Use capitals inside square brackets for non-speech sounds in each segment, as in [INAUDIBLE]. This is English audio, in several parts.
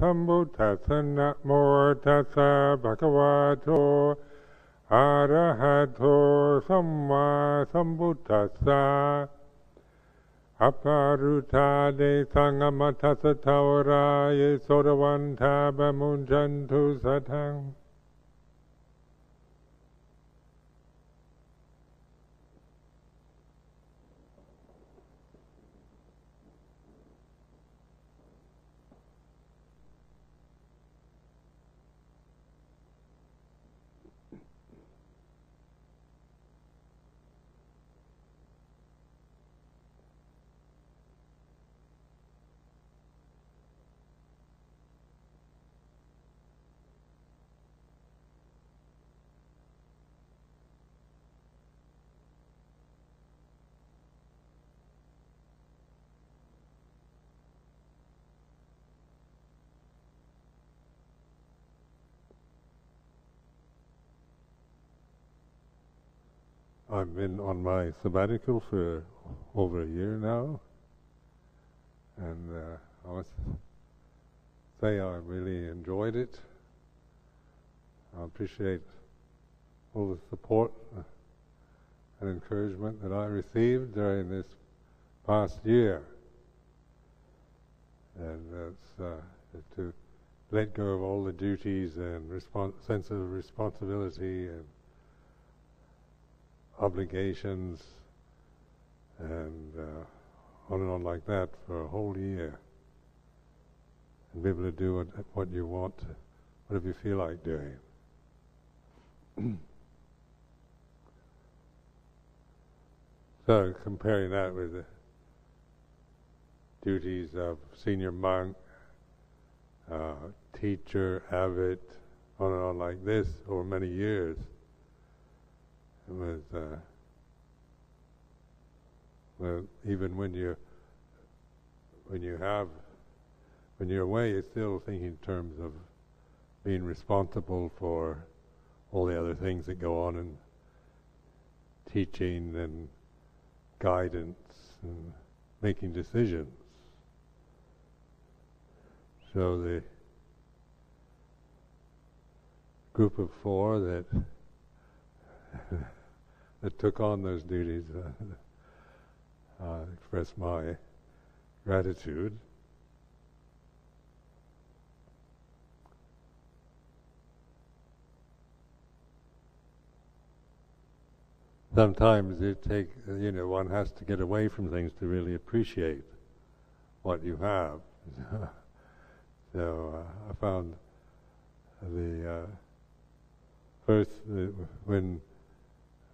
สัมพุทธัสสะนะโมตัสสะภะคะวะโตอะระหะโตสัมมาสัมพุทธัสสะอัปปารุธาเดสังมัทัสสะทาวรายโสรวันทาบมุนจันทุสัทัง I've been on my sabbatical for over a year now, and uh, I must say I really enjoyed it. I appreciate all the support uh, and encouragement that I received during this past year, and that's uh, to let go of all the duties and respons- sense of responsibility and obligations and uh, on and on like that for a whole year and be able to do what, what you want, whatever you feel like doing. [CLEARS THROAT] so comparing that with the duties of senior monk, uh, teacher, abbot, on and on like this over many years, was uh, well, even when you when you have when you're away, you're still thinking in terms of being responsible for all the other things that go on in teaching and guidance and making decisions. So the group of four that [LAUGHS] that took on those duties uh, [LAUGHS] uh, express my gratitude. Sometimes it take you know one has to get away from things to really appreciate what you have. [LAUGHS] so uh, I found the uh, first when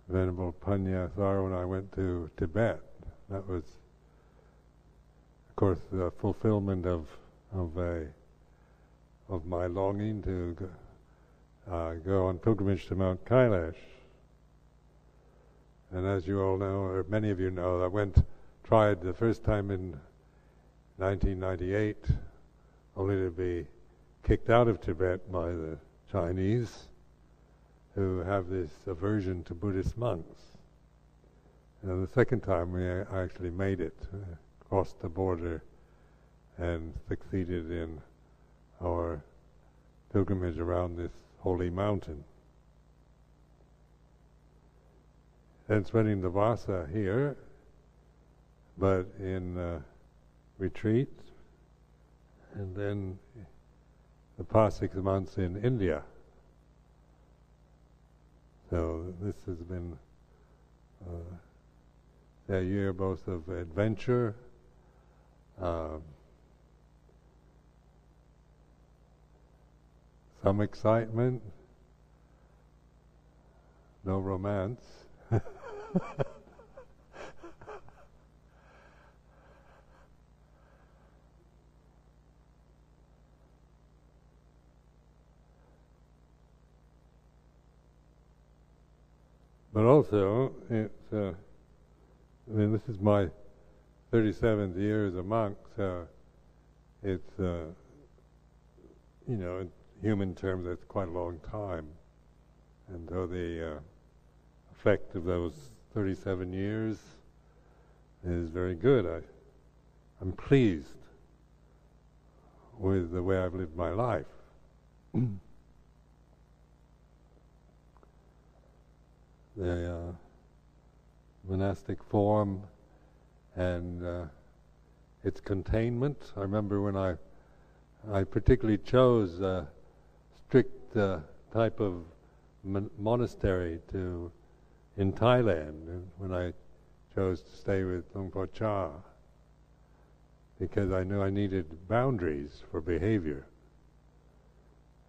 Venerable Panya Tharo and I went to Tibet. That was, of course, the fulfillment of of a of my longing to go, uh, go on pilgrimage to Mount Kailash. And as you all know, or many of you know, I went, tried the first time in 1998, only to be kicked out of Tibet by the Chinese who have this aversion to Buddhist monks. And the second time we actually made it, uh, crossed the border, and succeeded in our pilgrimage around this holy mountain. And spending the Vasa here, but in uh, retreat, and then the past six months in India. So this has been uh, a year both of adventure, uh, some excitement, no romance. [LAUGHS] But also, it's, uh, I mean, this is my 37th year as a monk, so it's, uh, you know, in human terms, that's quite a long time. And so the uh, effect of those 37 years is very good. I, I'm pleased with the way I've lived my life. [CLEARS THROAT] the uh, monastic form and uh, its containment. I remember when I I particularly chose a strict uh, type of mon- monastery to in Thailand when I chose to stay with Luang Por Chah because I knew I needed boundaries for behavior.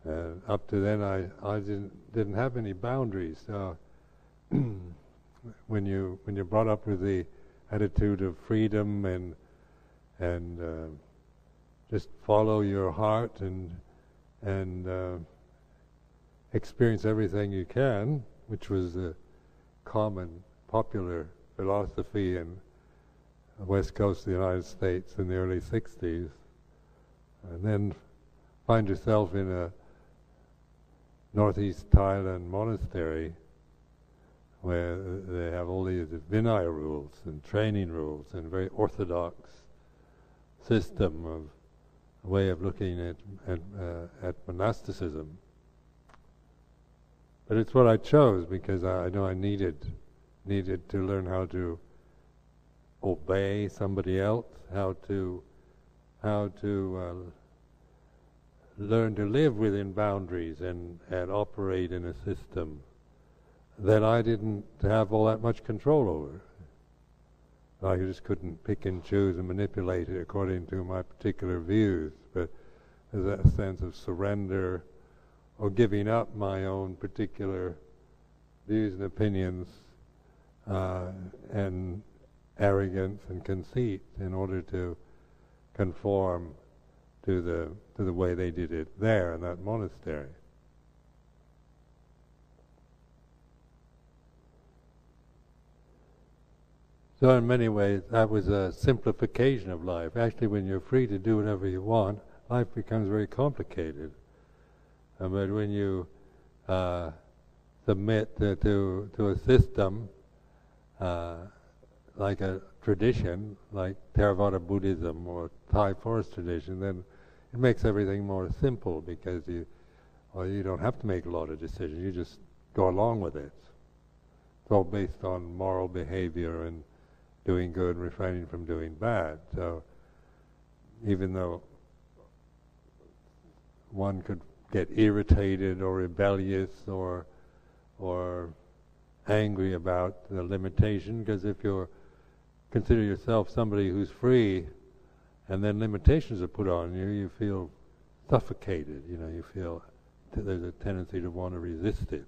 And up to then, I, I didn't didn't have any boundaries. So [CLEARS THROAT] when you when you're brought up with the attitude of freedom and and uh, just follow your heart and and uh, experience everything you can, which was the common popular philosophy in the west coast of the United States in the early 60s, and then find yourself in a northeast Thailand monastery where they have all these Vinaya rules and training rules and very orthodox system of way of looking at at, uh, at monasticism. But it's what I chose because I, I know I needed needed to learn how to obey somebody else, how to how to uh, learn to live within boundaries and, and operate in a system that I didn't have all that much control over. I just couldn't pick and choose and manipulate it according to my particular views, but there's that sense of surrender or giving up my own particular views and opinions uh, and arrogance and conceit in order to conform to the to the way they did it there in that monastery. So in many ways, that was a simplification of life. Actually, when you're free to do whatever you want, life becomes very complicated. But when you uh, submit to, to, to a system uh, like a tradition, like Theravada Buddhism or Thai forest tradition, then it makes everything more simple because you, well, you don't have to make a lot of decisions. You just go along with it. It's all based on moral behavior and doing good and refraining from doing bad. So even though one could get irritated or rebellious or or angry about the limitation because if you consider yourself somebody who's free and then limitations are put on you you feel suffocated you know you feel t- there's a tendency to want to resist it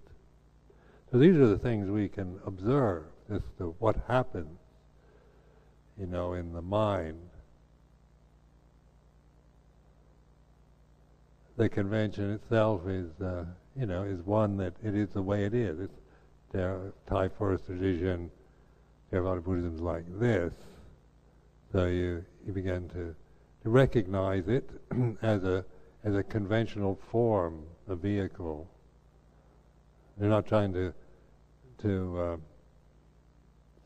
so these are the things we can observe as to what happens you know, in the mind. The convention itself is, uh, you know, is one that it is the way it is. It's there, Thai forest tradition, Theravada Buddhism is like this. So you you begin to to recognize it [CLEARS THROAT] as a as a conventional form, a vehicle. They're not trying to to uh,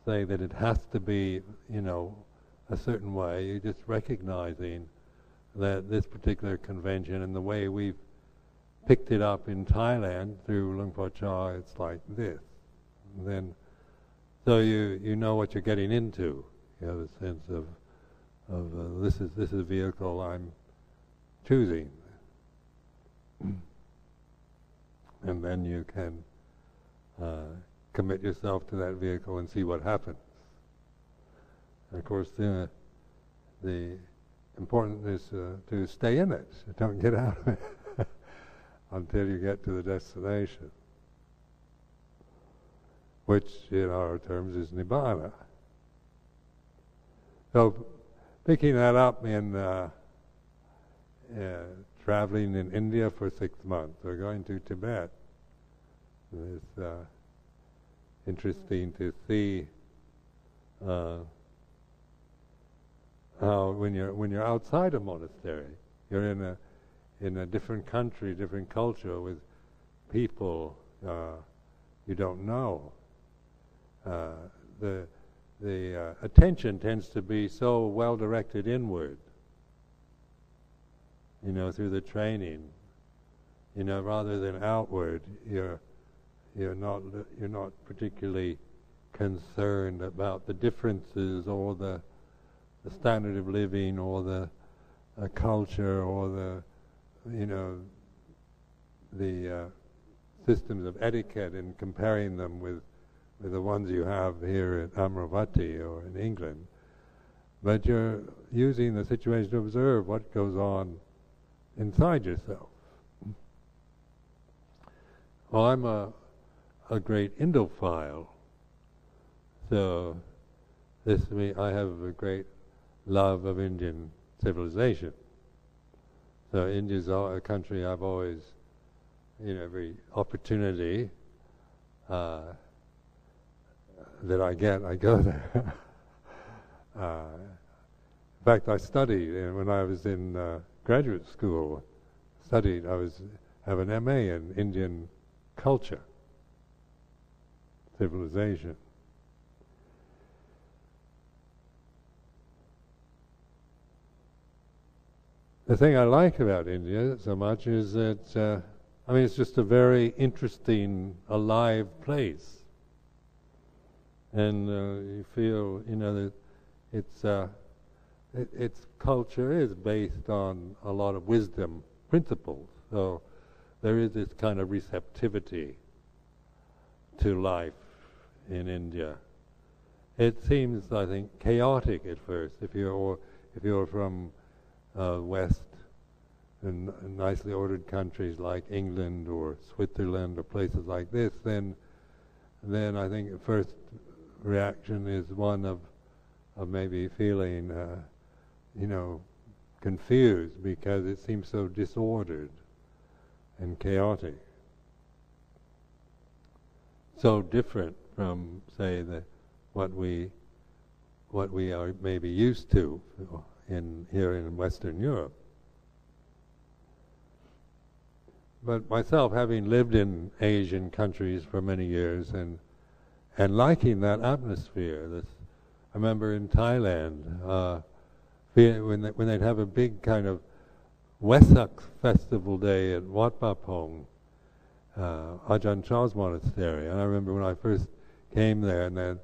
say that it has to be, you know, a certain way. You're just recognizing that this particular convention and the way we've picked it up in Thailand through Luang Por Chah, it's like this. And then, so you you know what you're getting into. You have a sense of of uh, this is this is a vehicle I'm choosing, and then you can. Uh, commit yourself to that vehicle and see what happens. And of course, the, the important is uh, to stay in it. [LAUGHS] Don't get out of it [LAUGHS] until you get to the destination, which in our terms is nibbana. So, picking that up in uh, uh, traveling in India for six months, or going to Tibet, uh, interesting to see uh, how when you're when you're outside a monastery, you're in a in a different country, different culture with people uh, you don't know. Uh, the the uh, attention tends to be so well directed inward. you know, through the training, you know, rather than outward, you're you're not you're not particularly concerned about the differences or the the standard of living or the uh, culture or the you know the uh, systems of etiquette and comparing them with with the ones you have here at Amaravati or in England. But you're using the situation to observe what goes on inside yourself. Well, I'm a, a great Indophile, so this me I have a great love of Indian civilization. So India is a country I've always, you know, every opportunity uh, that I get, I go [LAUGHS] there. uh, in fact, I studied and when I was in uh, graduate school. Studied. I was have an MA in Indian culture, civilization. The thing I like about India so much is that, uh, I mean, it's just a very interesting, alive place. And uh, you feel, you know, that it's, uh, it, its culture is based on a lot of wisdom principles. So there is this kind of receptivity to life in India. It seems, I think, chaotic at first. If you're if you're from uh, West and nicely ordered countries like England or Switzerland or places like this, then then I think the first reaction is one of of maybe feeling, uh, you know, confused because it seems so disordered and chaotic. So different from, say, the what we what we are maybe used to in here in Western Europe. But myself, having lived in Asian countries for many years and and liking that atmosphere, this, I remember in Thailand uh, when they, when they'd have a big kind of Wesak festival day at Wat Pah Pong, uh, Ajahn Chah's monastery. And I remember when I first came there, and then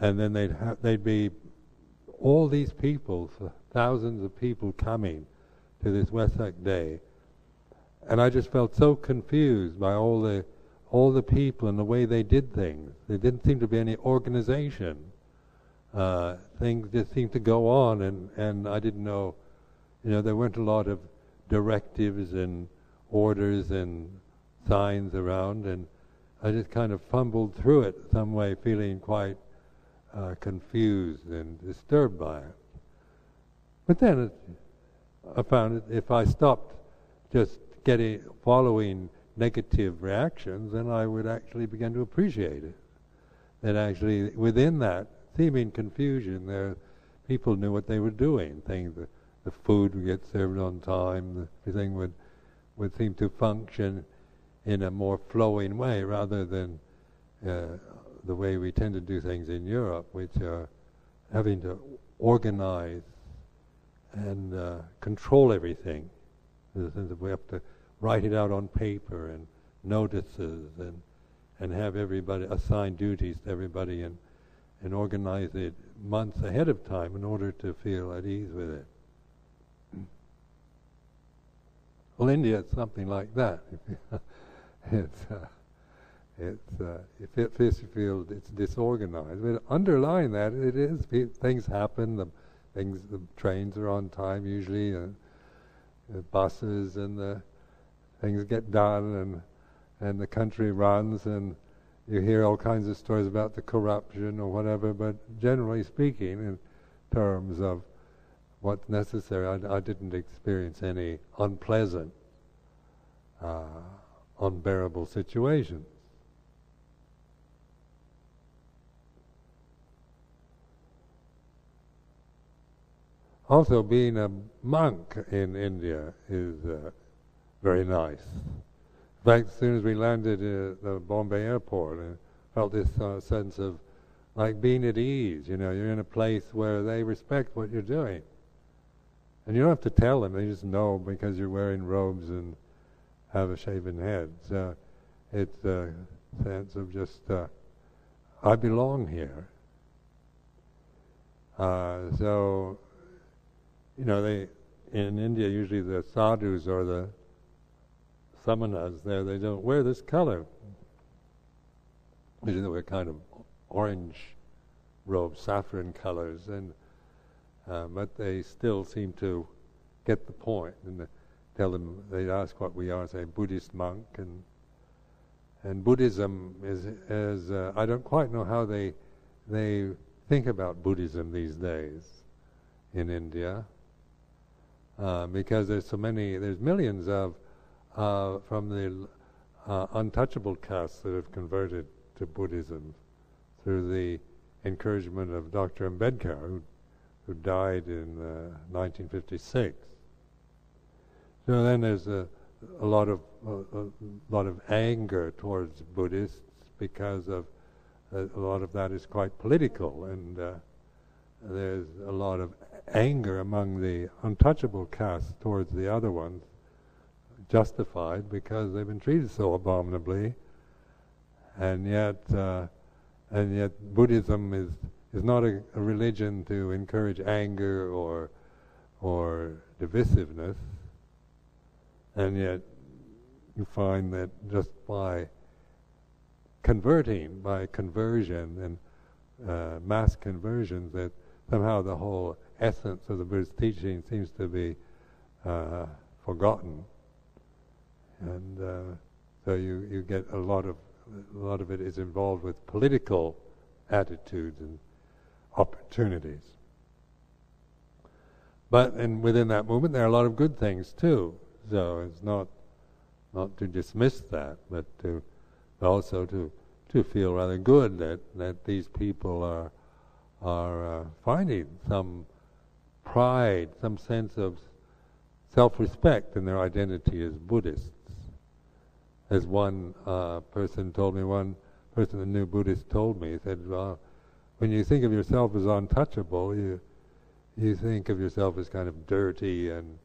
and then they'd ha- they'd be all these people, thousands of people coming to this Wesak day, and I just felt so confused by all the all the people and the way they did things. There didn't seem to be any organization. Uh, things just seemed to go on, and and I didn't know, you know, there weren't a lot of directives and orders and signs around, and I just kind of fumbled through it some way, feeling quite uh, confused and disturbed by it. But then it, I found that if I stopped just getting following negative reactions, then I would actually begin to appreciate it. That actually within that seeming confusion, there people knew what they were doing. Things, the, the food would get served on time. Everything would would seem to function in a more flowing way rather than uh, the way we tend to do things in Europe, which are having to organize and uh, control everything. In the sense that we have to write it out on paper and notices and and have everybody assign duties to everybody and and organize it months ahead of time in order to feel at ease with it. Well, India is something like that. [LAUGHS] it's uh, it's uh, it feels it's disorganized, but underlying that, it is things happen. The things, the trains are on time usually, and the buses and the things get done, and and the country runs, and you hear all kinds of stories about the corruption or whatever. But generally speaking, in terms of what's necessary, I, I didn't experience any unpleasant, uh, unbearable situations. Also, being a monk in India is uh, very nice. In fact, as soon as we landed at the Bombay airport, I felt this uh, sense of like being at ease. You know, you're in a place where they respect what you're doing. And you don't have to tell them; they just know because you're wearing robes and have a shaven head. So it's a sense of just uh, I belong here. Uh, so you know, they in India usually the sadhus or the samanas there they don't wear this color. Usually they wear kind of orange robes, saffron colors, and uh, but they still seem to get the point. and the, tell them they ask what we are, say Buddhist monk, and and Buddhism is is uh, I don't quite know how they they think about Buddhism these days in India uh, because there's so many there's millions of uh, from the uh, untouchable castes that have converted to Buddhism through the encouragement of Dr. Ambedkar, who, who died in 1956. So then there's a, a lot of a, a, lot of anger towards Buddhists because of uh, a lot of that is quite political, and uh, there's a lot of anger among the untouchable caste towards the other ones, justified because they've been treated so abominably, and yet uh, and yet Buddhism is is not a, a religion to encourage anger or or divisiveness, and yet you find that just by converting, by conversion and uh, mass conversions, that somehow the whole essence of the Buddha's teaching seems to be uh, forgotten, and uh, so you you get a lot of a lot of it is involved with political attitudes and opportunities. But and within that movement, there are a lot of good things too. So it's not not to dismiss that, but to also to to feel rather good that that these people are are uh, finding some pride, some sense of self-respect in their identity as Buddhists. As one uh, person told me, one person, a new Buddhist, told me, he said, well, when you think of yourself as untouchable, you you think of yourself as kind of dirty and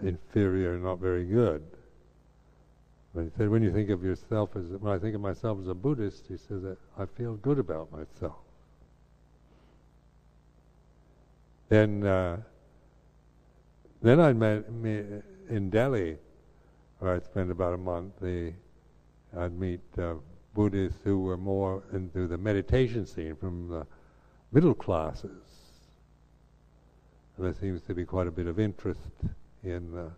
inferior not very good. But he said, when you think of yourself as, when I think of myself as a Buddhist, he says that I feel good about myself. Then, uh, then I met me in Delhi, where I spent about a month. The, I'd meet uh, Buddhists who were more into the meditation scene from the middle classes. And there seems to be quite a bit of interest in uh,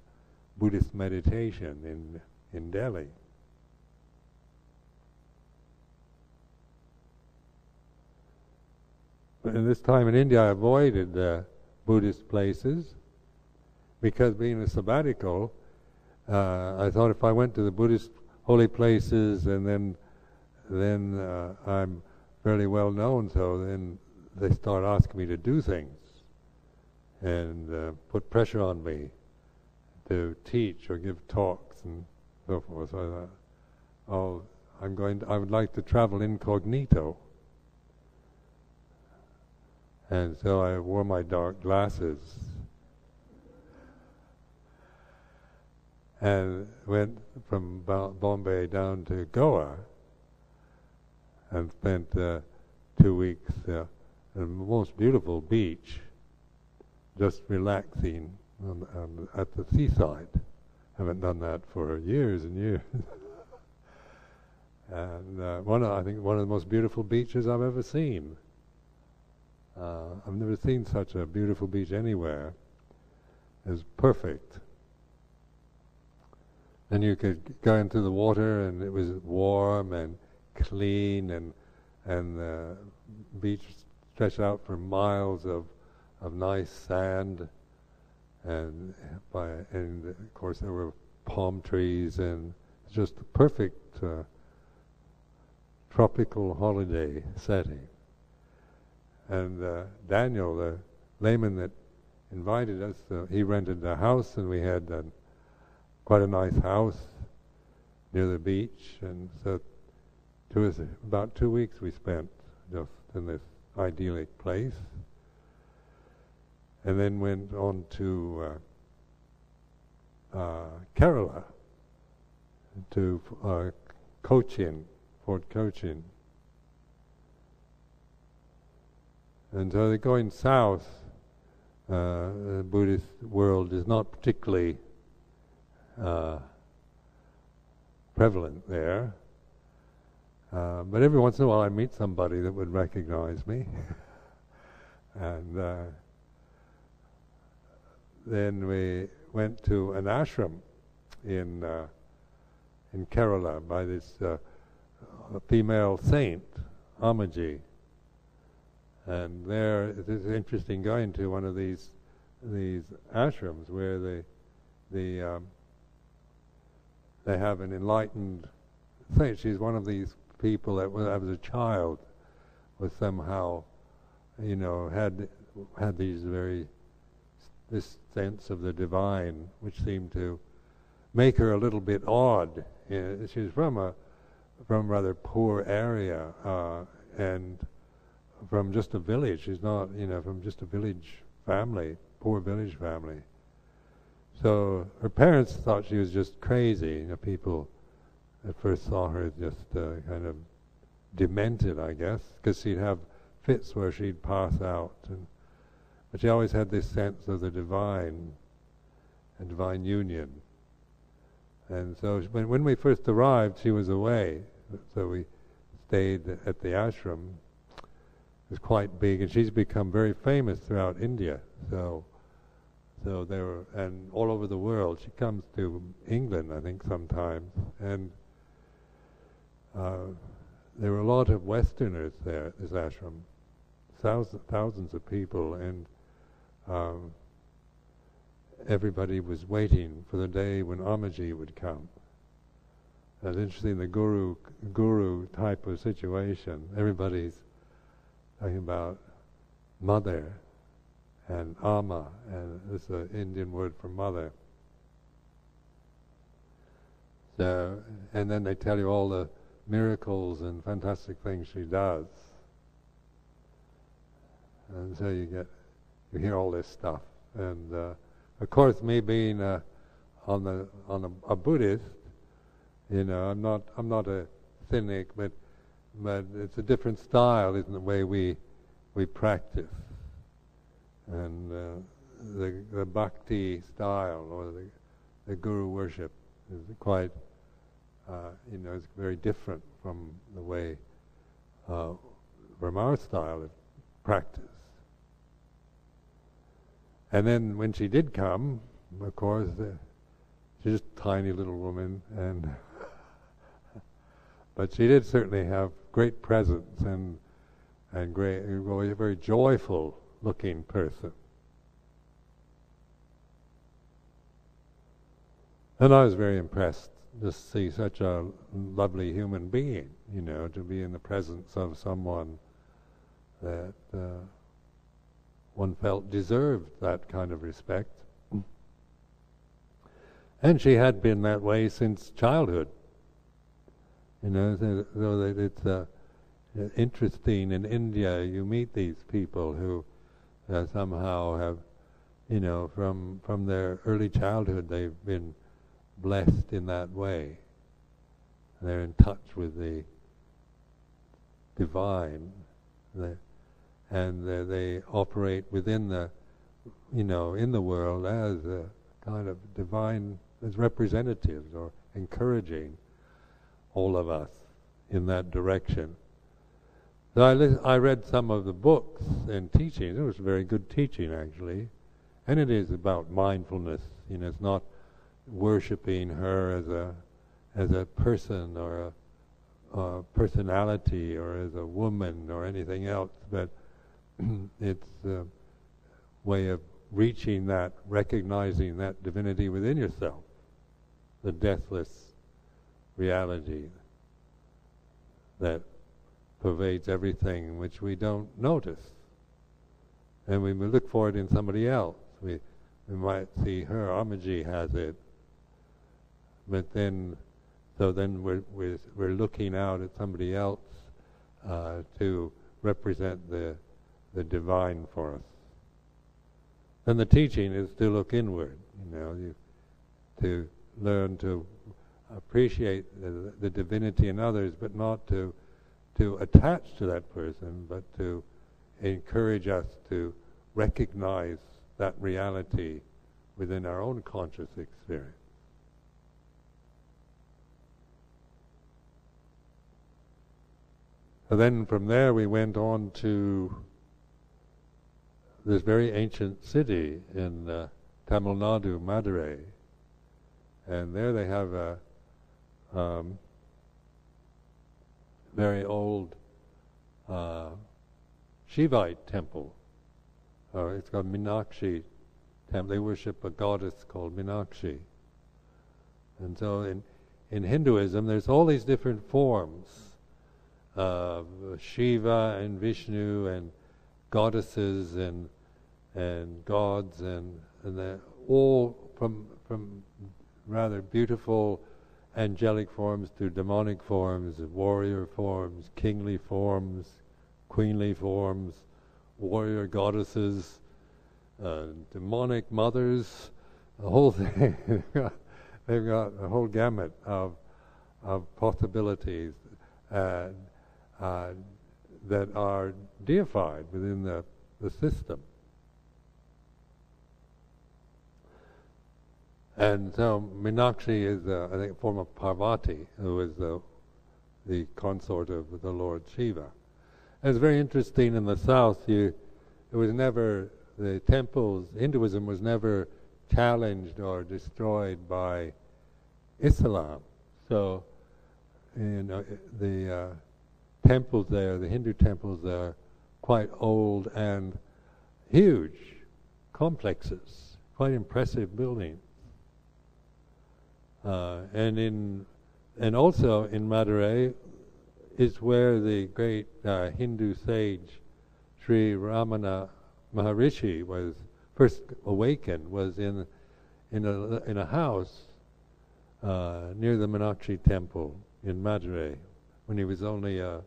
Buddhist meditation in in Delhi. But in this time in India, I avoided the Buddhist places because being a sabbatical, uh, I thought if I went to the Buddhist holy places and then then uh, I'm fairly well known, so then they start asking me to do things and uh, put pressure on me to teach or give talks and so forth. So I thought, oh, I'm going. To, I would like to travel incognito, and so I wore my dark glasses and went from Bombay down to Goa and spent uh, two weeks uh, on the most beautiful beach, just relaxing at the seaside haven't done that for years and years. [LAUGHS] and uh, one, of, I think, one of the most beautiful beaches I've ever seen. Uh, I've never seen such a beautiful beach anywhere. It was perfect. And you could go into the water, and it was warm and clean, and and the beach stretched out for miles of of nice sand and by and of course there were palm trees and just a perfect uh, tropical holiday setting. And uh, Daniel, the layman that invited us, uh, he rented a house, and we had uh, quite a nice house near the beach, and so two, about two weeks we spent just in this idyllic place. And then went on to uh, uh, Kerala, to uh, Cochin, Fort Cochin. And so they're going south. Uh, the Buddhist world is not particularly uh, prevalent there. Uh, but every once in a while I meet somebody that would recognize me. [LAUGHS] and uh, then we went to an ashram in uh, in Kerala by this uh, female saint, Amaji. And there, it is interesting going to one of these these ashrams where they the um, they have an enlightened saint. She's one of these people that, i was, as a child, was somehow, you know, had had these very this sense of the divine, which seemed to make her a little bit odd. she was from a from rather poor area uh, and from just a village. She's not, you know, from just a village family, poor village family. So her parents thought she was just crazy. You know, people at first saw her just uh, kind of demented, I guess, because she'd have fits where she'd pass out, and but she always had this sense of the divine and divine union. And so when when we first arrived, she was away, so we stayed at the ashram. It was quite big, and she's become very famous throughout India. So so there and all over the world. She comes to England, I think, sometimes, and uh, there were a lot of Westerners there at this ashram, thousands, thousands of people, and um, everybody was waiting for the day when Amaji would come. That's interesting, the guru, guru type of situation. Everybody's talking about mother and ama, and this is an Indian word for mother. So, and then they tell you all the miracles and fantastic things she does. And so you get, you hear all this stuff. And uh, of course, me being uh, on the on a, a, Buddhist, you know, I'm not I'm not a cynic, but but it's a different style, isn't the way we we practice and uh, the, the bhakti style or the, the guru worship is quite, uh, you know, it's very different from the way, uh, from our style of practice. And then when she did come, of course, uh, she's a tiny little woman, and [LAUGHS] but she did certainly have great presence and and great, very joyful looking person. And I was very impressed to see such a lovely human being, you know, to be in the presence of someone that uh, one felt deserved that kind of respect. And she had been that way since childhood. You know, so, it's uh, interesting in India, you meet these people who uh, somehow have, you know, from from their early childhood, they've been blessed in that way. They're in touch with the divine, they, and uh, they operate within the, you know, in the world as a kind of divine, as representatives or encouraging all of us in that direction. So I, li- I read some of the books and teachings. It was very good teaching, actually. And it is about mindfulness. You know, it's not worshiping her as a as a person or a, a personality or as a woman or anything else, but it's a way of reaching that, recognizing that divinity within yourself, the deathless reality that pervades everything which we don't notice. And we look for it in somebody else, we, we might see her, Amaji has it. But then, so then we're, we're, we're looking out at somebody else uh, to represent the, the divine for us. And the teaching is to look inward. You know, you, to learn to appreciate the, the divinity in others, but not to to attach to that person, but to encourage us to recognize that reality within our own conscious experience. And then from there we went on to this very ancient city in uh, Tamil Nadu, Madurai. And there they have a um, very old uh, Shivite temple. Uh, it's called Minakshi temple. They worship a goddess called Minakshi. And so in, in Hinduism, there's all these different forms of Shiva and Vishnu and goddesses and and gods and and all from from rather beautiful angelic forms to demonic forms, warrior forms, kingly forms, queenly forms, warrior goddesses, uh, demonic mothers, the whole [LAUGHS] thing. They've got a whole gamut of of possibilities uh, uh, that are deified within the, the system. And so Minakshi is, uh, I think, a form of Parvati, who is the, the consort of the Lord Shiva. And it's very interesting in the south, you, it was never, the temples, Hinduism was never challenged or destroyed by Islam. So, you know, the uh, temples there, the Hindu temples there, quite old and huge complexes, quite impressive buildings. Uh, and in and also in Madurai is where the great uh, Hindu sage Sri Ramana Maharishi was first awakened. Was in in a in a house uh, near the Meenakshi temple in Madurai when he was only a,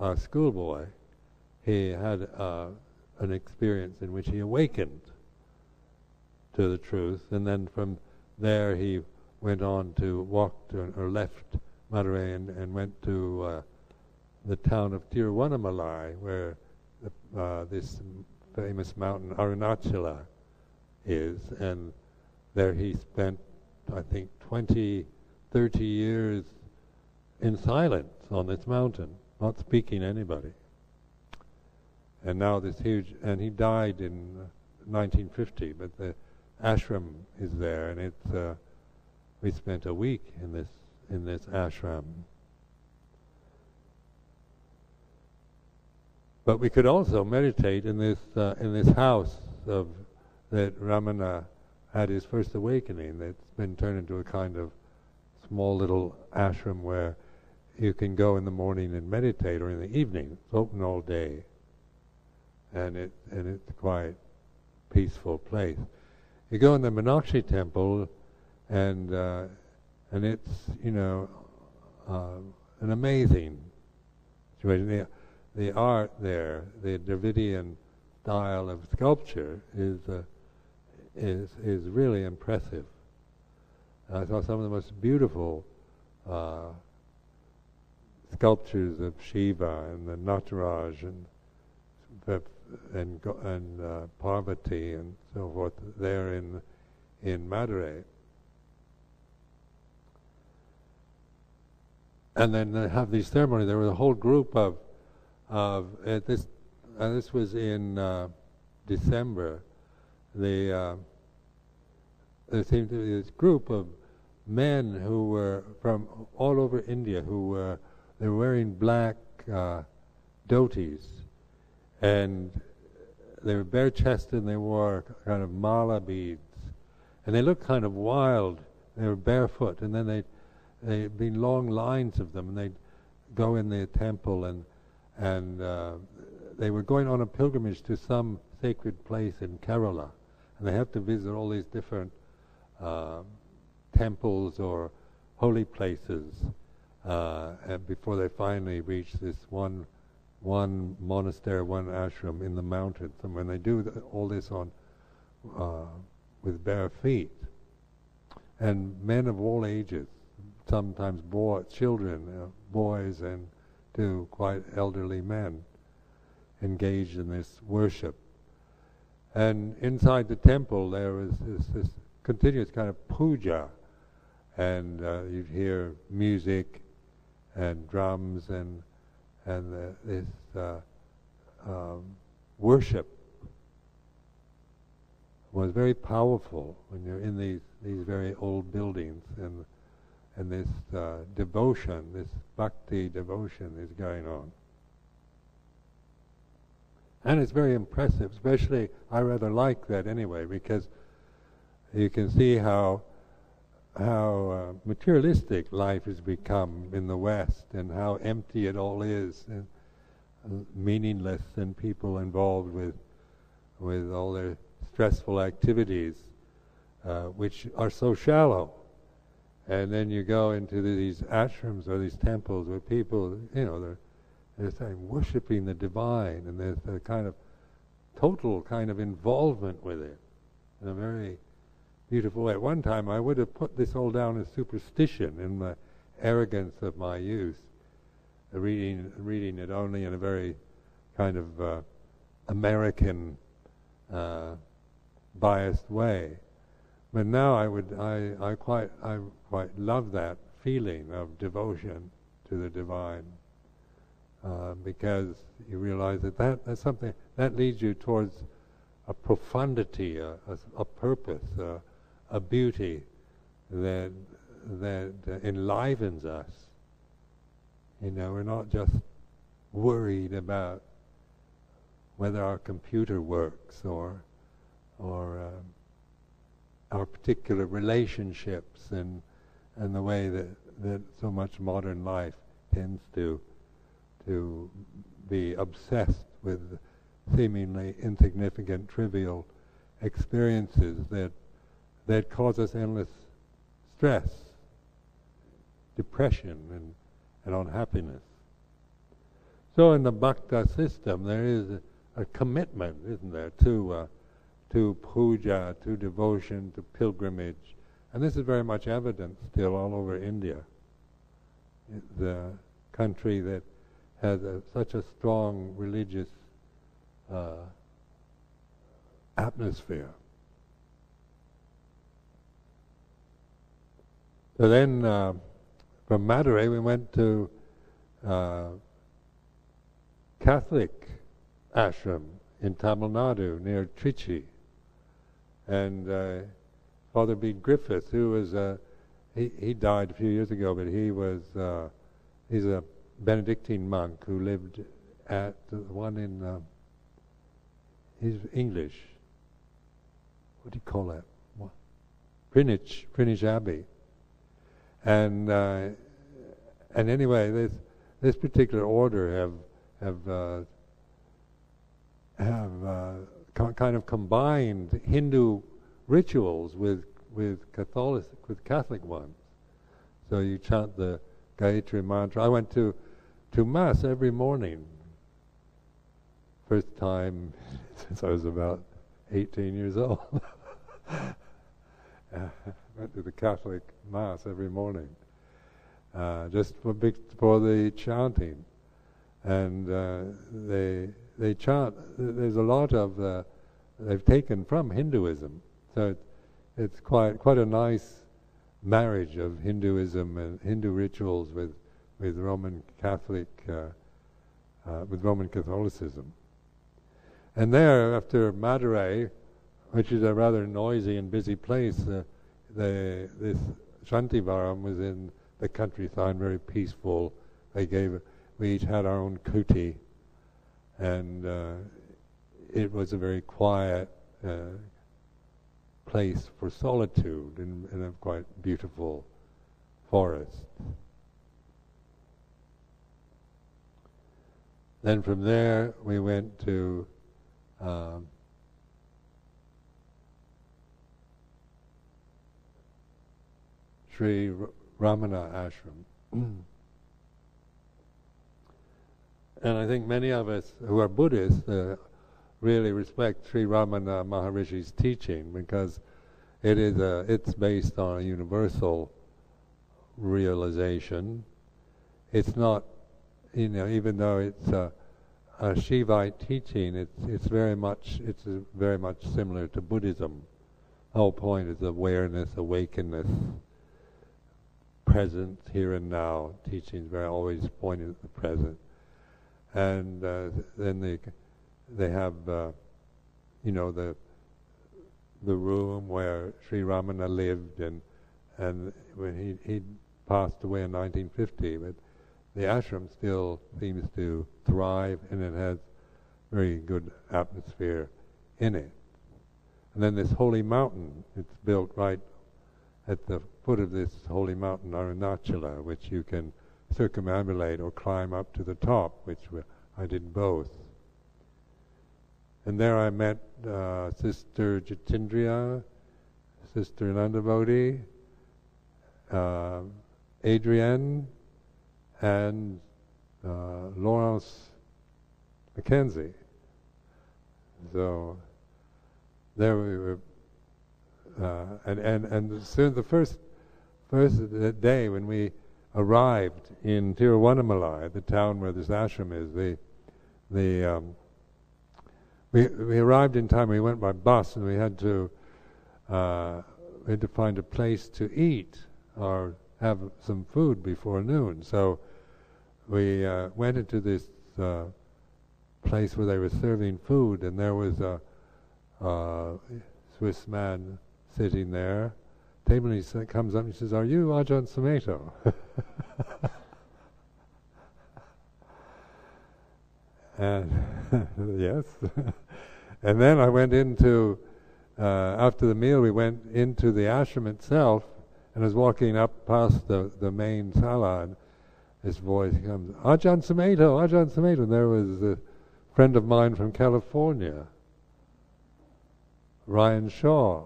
a schoolboy. He had uh, an experience in which he awakened to the truth, and then from there he went on to walk to, or left Madurai and, and went to uh, the town of Tiruvannamalai, where the, uh, this famous mountain Arunachala is, and there he spent, I think, 20, 30 years in silence on this mountain, not speaking to anybody. And now this huge, and he died in 1950, but the ashram is there, and it's uh, we spent a week in this in this ashram. But we could also meditate in this uh, in this house of that Ramana had his first awakening. That's been turned into a kind of small little ashram where you can go in the morning and meditate, or in the evening. It's open all day, and it and it's quite peaceful place. You go in the Meenakshi temple and uh, and it's you know uh, an amazing situation. The, the art there, the Dravidian style of sculpture is uh, is is really impressive. I saw some of the most beautiful uh, sculptures of Shiva and the Nataraj and and and uh, Parvati and so forth there in in Madurai. And then they have these ceremonies. There was a whole group of, of uh, this. Uh, this was in uh, December. The uh, there seemed to be this group of men who were from all over India who were they were wearing black uh, dhotis, and they were bare chested and they wore kind of mala beads, and they looked kind of wild. They were barefoot, and then they there'd been long lines of them, and they'd go in their temple, and and uh, they were going on a pilgrimage to some sacred place in Kerala, and they have to visit all these different uh, temples or holy places uh, before they finally reach this one one monastery, one ashram in the mountains. And when they do th- all this on uh, with bare feet. And men of all ages, sometimes boy, children, uh, boys, and to quite elderly men, engaged in this worship. And inside the temple, there was this, this continuous kind of puja, and uh, you'd hear music and drums and and uh, this uh, um, worship was very powerful when you're in these these very old buildings and and this uh, devotion, this bhakti devotion is going on. And it's very impressive, especially I rather like that anyway, because you can see how how uh, materialistic life has become in the West and how empty it all is and meaningless and people involved with with all their stressful activities, uh, which are so shallow. And then you go into these ashrams or these temples where people, you know, they're they're saying worshiping the divine, and there's a kind of total kind of involvement with it in a very beautiful way. At one time, I would have put this all down as superstition in the arrogance of my youth, reading reading it only in a very kind of uh, American uh, biased way. But now I would I, I quite I quite love that feeling of devotion to the divine. Uh, because you realize that, that that's something that leads you towards a profundity, a, a, a purpose, a, a, beauty that that enlivens us. You know, we're not just worried about whether our computer works or or uh, our particular relationships and and the way that that so much modern life tends to to be obsessed with seemingly insignificant, trivial experiences that that cause us endless stress, depression, and, and unhappiness. So in the bhakta system, there is a, a commitment, isn't there, to uh, to puja, to devotion, to pilgrimage, and this is very much evident still all over India, the country that has a, such a strong religious uh, atmosphere. So then, uh, from Madurai, we went to uh, Catholic ashram in Tamil Nadu near Trichy, and uh, Father Bede Griffith, who was uh, he he died a few years ago, but he was uh, he's a Benedictine monk who lived at the one in, uh, he's English. What do you call that? What? Greenwich, Greenwich Abbey. And uh, and anyway, this this particular order have have uh, have uh, kind of combined Hindu rituals with with Catholic with Catholic ones. So you chant the Gayatri mantra. I went to to Mass every morning. First time [LAUGHS] since I was about 18 years old. [LAUGHS] uh, went to the Catholic Mass every morning, uh, just for, for the chanting. And uh, they they chant. There's a lot of uh, they've taken from Hinduism, so it's, it's quite quite a nice marriage of Hinduism and Hindu rituals with with Roman Catholic, uh, uh, with Roman Catholicism. And there, after Madurai, which is a rather noisy and busy place, uh, the, this Shantivanam was in the countryside, very peaceful. They gave, we each had our own kuti, and uh, it was a very quiet uh, place for solitude in, in a quite beautiful forest. Then from there we went to um, Sri Ramana Ashram. and I think many of us who are Buddhists uh, really respect Sri Ramana Maharishi's teaching because it is a, it's based on a universal realization. It's not, you know, even though it's a, a Shivite teaching, it's it's very much it's very much similar to Buddhism. The whole point is awareness, awakeness, presence here and now. Teachings very always pointed at the present, and uh, then they they have uh, you know the the room where Sri Ramana lived, and and when he he passed away in 1950, but the ashram still seems to thrive, and it has very good atmosphere in it. And then this holy mountain, it's built right at the foot of this holy mountain, Arunachala, which you can circumambulate or climb up to the top, which I did both. And there I met uh, Sister Jitindriya, Sister Nandavodi, uh, Adrienne, and uh, Lawrence Mackenzie. So there we were, uh, and and and soon the first first day when we arrived in Tiruvannamalai, the town where this ashram is, the the um, we we arrived in time. We went by bus, and we had to uh, we had to find a place to eat or have some food before noon. So we uh, went into this uh, place where they were serving food, and there was a, a Swiss man sitting there. Table he comes up and he says, "Are you Ajahn Sumedho?" [LAUGHS] and [LAUGHS] yes. [LAUGHS] and then I went into uh, after the meal. We went into the ashram itself, and I was walking up past the the main sala. And this voice comes, Ajahn Sumedho, Ajahn Sumedho. And there was a friend of mine from California, Ryan Shaw.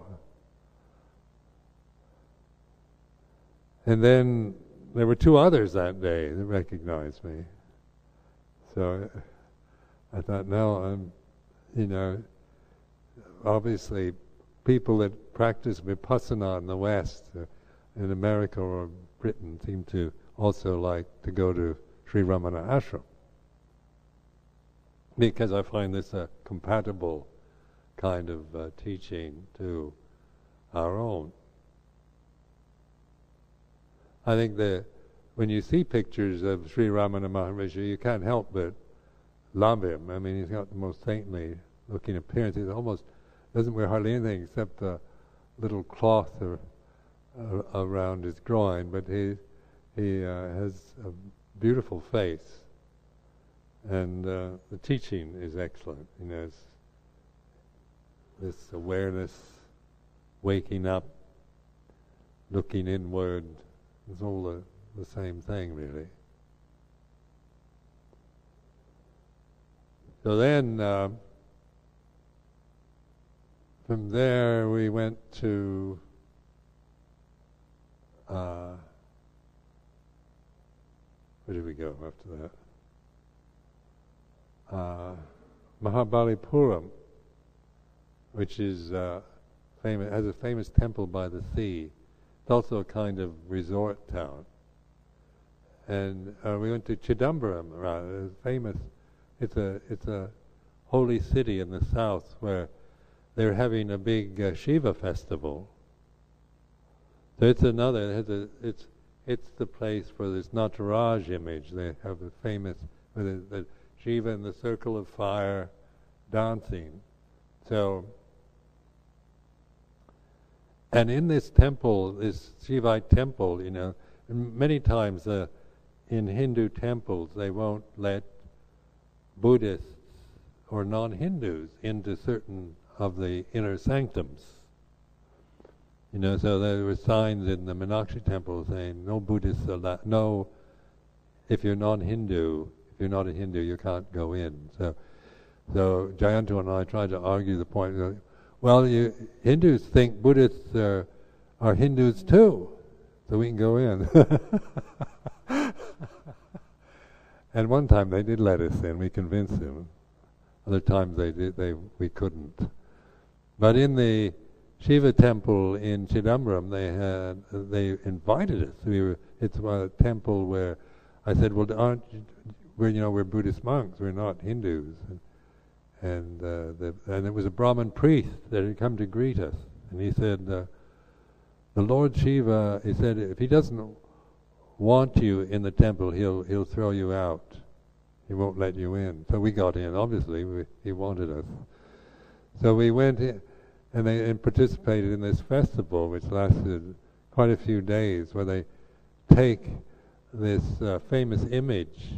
And then there were two others that day that recognized me. So I thought, no, I'm, you know, obviously people that practice vipassana in the West, uh, in America or Britain, seem to also like to go to Sri Ramana Ashram because I find this a compatible kind of uh, teaching to our own. I think that when you see pictures of Sri Ramana Maharishi, you can't help but love him. I mean, he's got the most saintly looking appearance. He almost doesn't wear hardly anything except a little cloth around his groin, but he he uh, has a beautiful face, and uh, the teaching is excellent. You know, this awareness, waking up, looking inward, it's all the, the same thing, really. So then, uh, from there, we went to. Uh, where did we go after that? Uh, Mahabalipuram, which is uh, famous, has a famous temple by the sea. It's also a kind of resort town. And uh, we went to Chidambaram, rather, famous. It's a it's a holy city in the south where they're having a big uh, Shiva festival. So it's another. It has a, it's it's the place for this Nataraj image. They have the famous the, the Shiva in the circle of fire dancing. So, and in this temple, this Shivite temple, you know, many times uh, in Hindu temples they won't let Buddhists or non-Hindus into certain of the inner sanctums. You know, so there were signs in the Meenakshi temple saying, no Buddhists allowed, no, if you're non-Hindu, if you're not a Hindu, you can't go in. So, so Jayanto and I tried to argue the point. Well, you, Hindus think Buddhists are, are Hindus too, so we can go in. [LAUGHS] and one time they did let us in. We convinced them. Other times they did, they we couldn't. But in the Shiva temple in Chidambaram, they had they invited us. We were it's a temple where I said, "Well, aren't we're you know we're Buddhist monks. We're not Hindus." And, and uh, the, and it was a Brahmin priest that had come to greet us, and he said, uh, "The Lord Shiva," he said, "if he doesn't want you in the temple, he'll he'll throw you out. He won't let you in." So we got in. Obviously, we, he wanted us. So we went in, and they and participated in this festival, which lasted quite a few days, where they take this uh, famous image,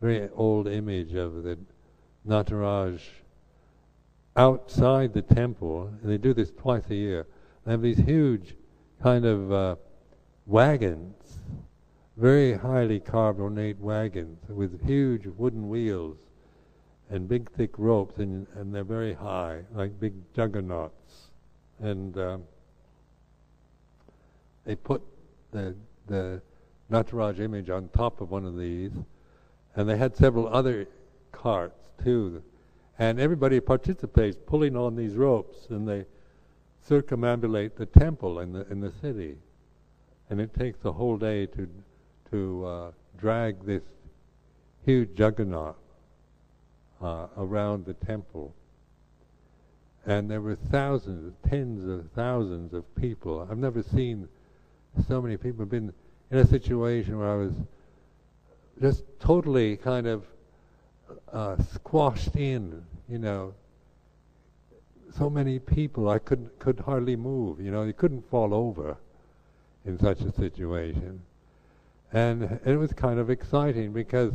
very old image of the Nataraj outside the temple, and they do this twice a year. They have these huge kind of uh, wagons, very highly carved ornate wagons with huge wooden wheels and big thick ropes, and, and they're very high, like big juggernauts. And um, they put the the Nataraj image on top of one of these, and they had several other carts too. And everybody participates pulling on these ropes and they circumambulate the temple in the in the city. And it takes a whole day to to uh, drag this huge juggernaut uh, around the temple. And there were thousands, tens of thousands of people. I've never seen so many people. I've been in a situation where I was just totally kind of uh, squashed in, you know. So many people, I couldn't could hardly move. You know, you couldn't fall over in such a situation, and it was kind of exciting because,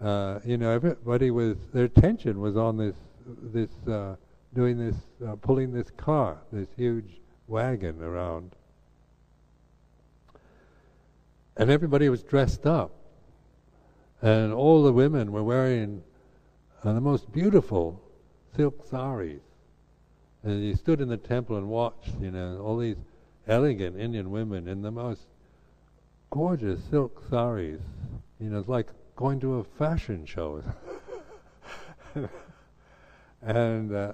uh, you know, everybody was their attention was on this this uh, doing this uh, pulling this car, this huge wagon around, and everybody was dressed up, and all the women were wearing uh, the most beautiful silk saris. And you stood in the temple and watched, you know, all these elegant Indian women in the most gorgeous silk saris. You know, it's like going to a fashion show. [LAUGHS] and uh,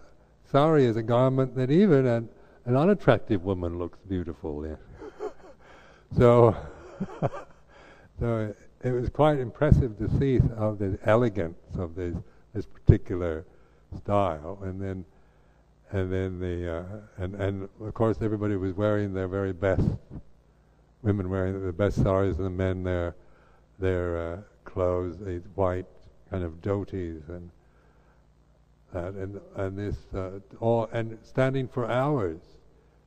sari is a garment that even an, an unattractive woman looks beautiful in. [LAUGHS] so, [LAUGHS] so it was quite impressive to see of the elegance of these this particular style, and then and then the uh, and and of course everybody was wearing their very best. Women wearing the best saris, and the men their their uh, clothes, these white kind of dhotis and that, and and this uh, all and standing for hours,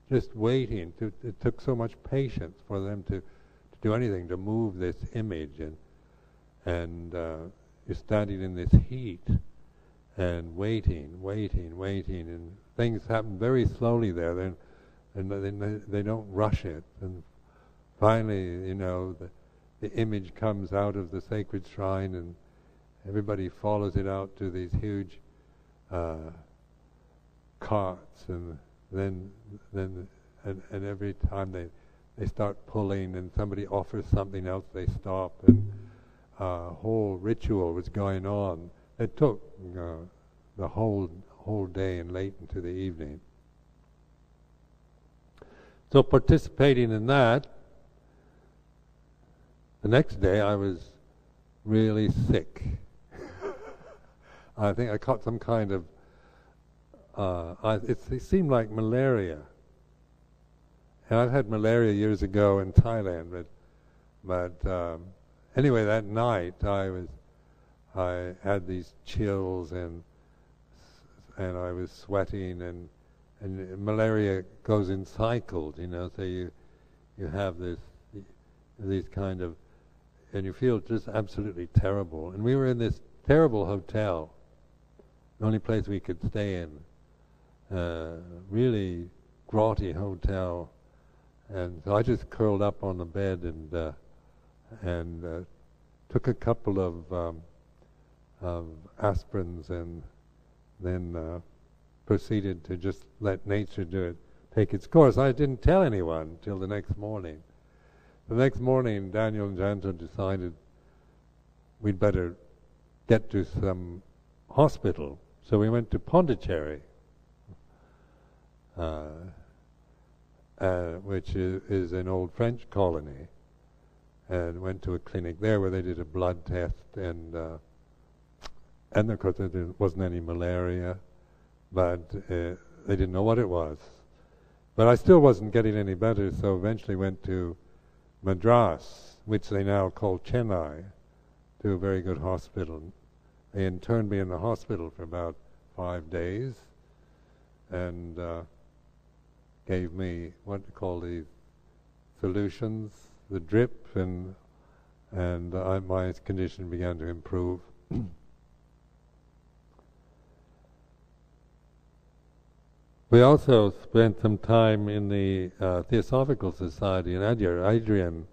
just waiting. To, it took so much patience for them to, to do anything to move this image and and uh, you're standing in this heat and waiting, waiting, waiting, and things happen very slowly there. Then, and they, they don't rush it. And finally, you know, the, the image comes out of the sacred shrine, and everybody follows it out to these huge uh, carts, and then then and, and every time they they start pulling, and somebody offers something else, they stop, and uh, whole ritual was going on. It took uh, the whole whole day and late into the evening. So participating in that, the next day I was really sick. I think I caught some kind of. Uh, I, it, it seemed like malaria. And I've had malaria years ago in Thailand, but but um, anyway, that night I was, I had these chills and and I was sweating and and malaria goes in cycles, you know. So you you have this these kind of and you feel just absolutely terrible. And we were in this terrible hotel, the only place we could stay in, uh, really grotty hotel. And so I just curled up on the bed and uh, and uh, took a couple of, um, of aspirins and then uh, proceeded to just let nature do it, take its course. I didn't tell anyone till the next morning. The next morning, Daniel and Jayanto decided we'd better get to some hospital So we went to Pondicherry, uh, uh, which is, is, an old French colony, and went to a clinic there where they did a blood test, and uh, and of course there wasn't any malaria, but uh, they didn't know what it was. But I still wasn't getting any better, so eventually went to Madras, which they now call Chennai, to a very good hospital. They interned me in the hospital for about five days and uh, gave me what to call these solutions, the drip, and and uh, my condition began to improve. [CLEARS THROAT] We also spent some time in the uh, Theosophical Society in Adyar. Adrian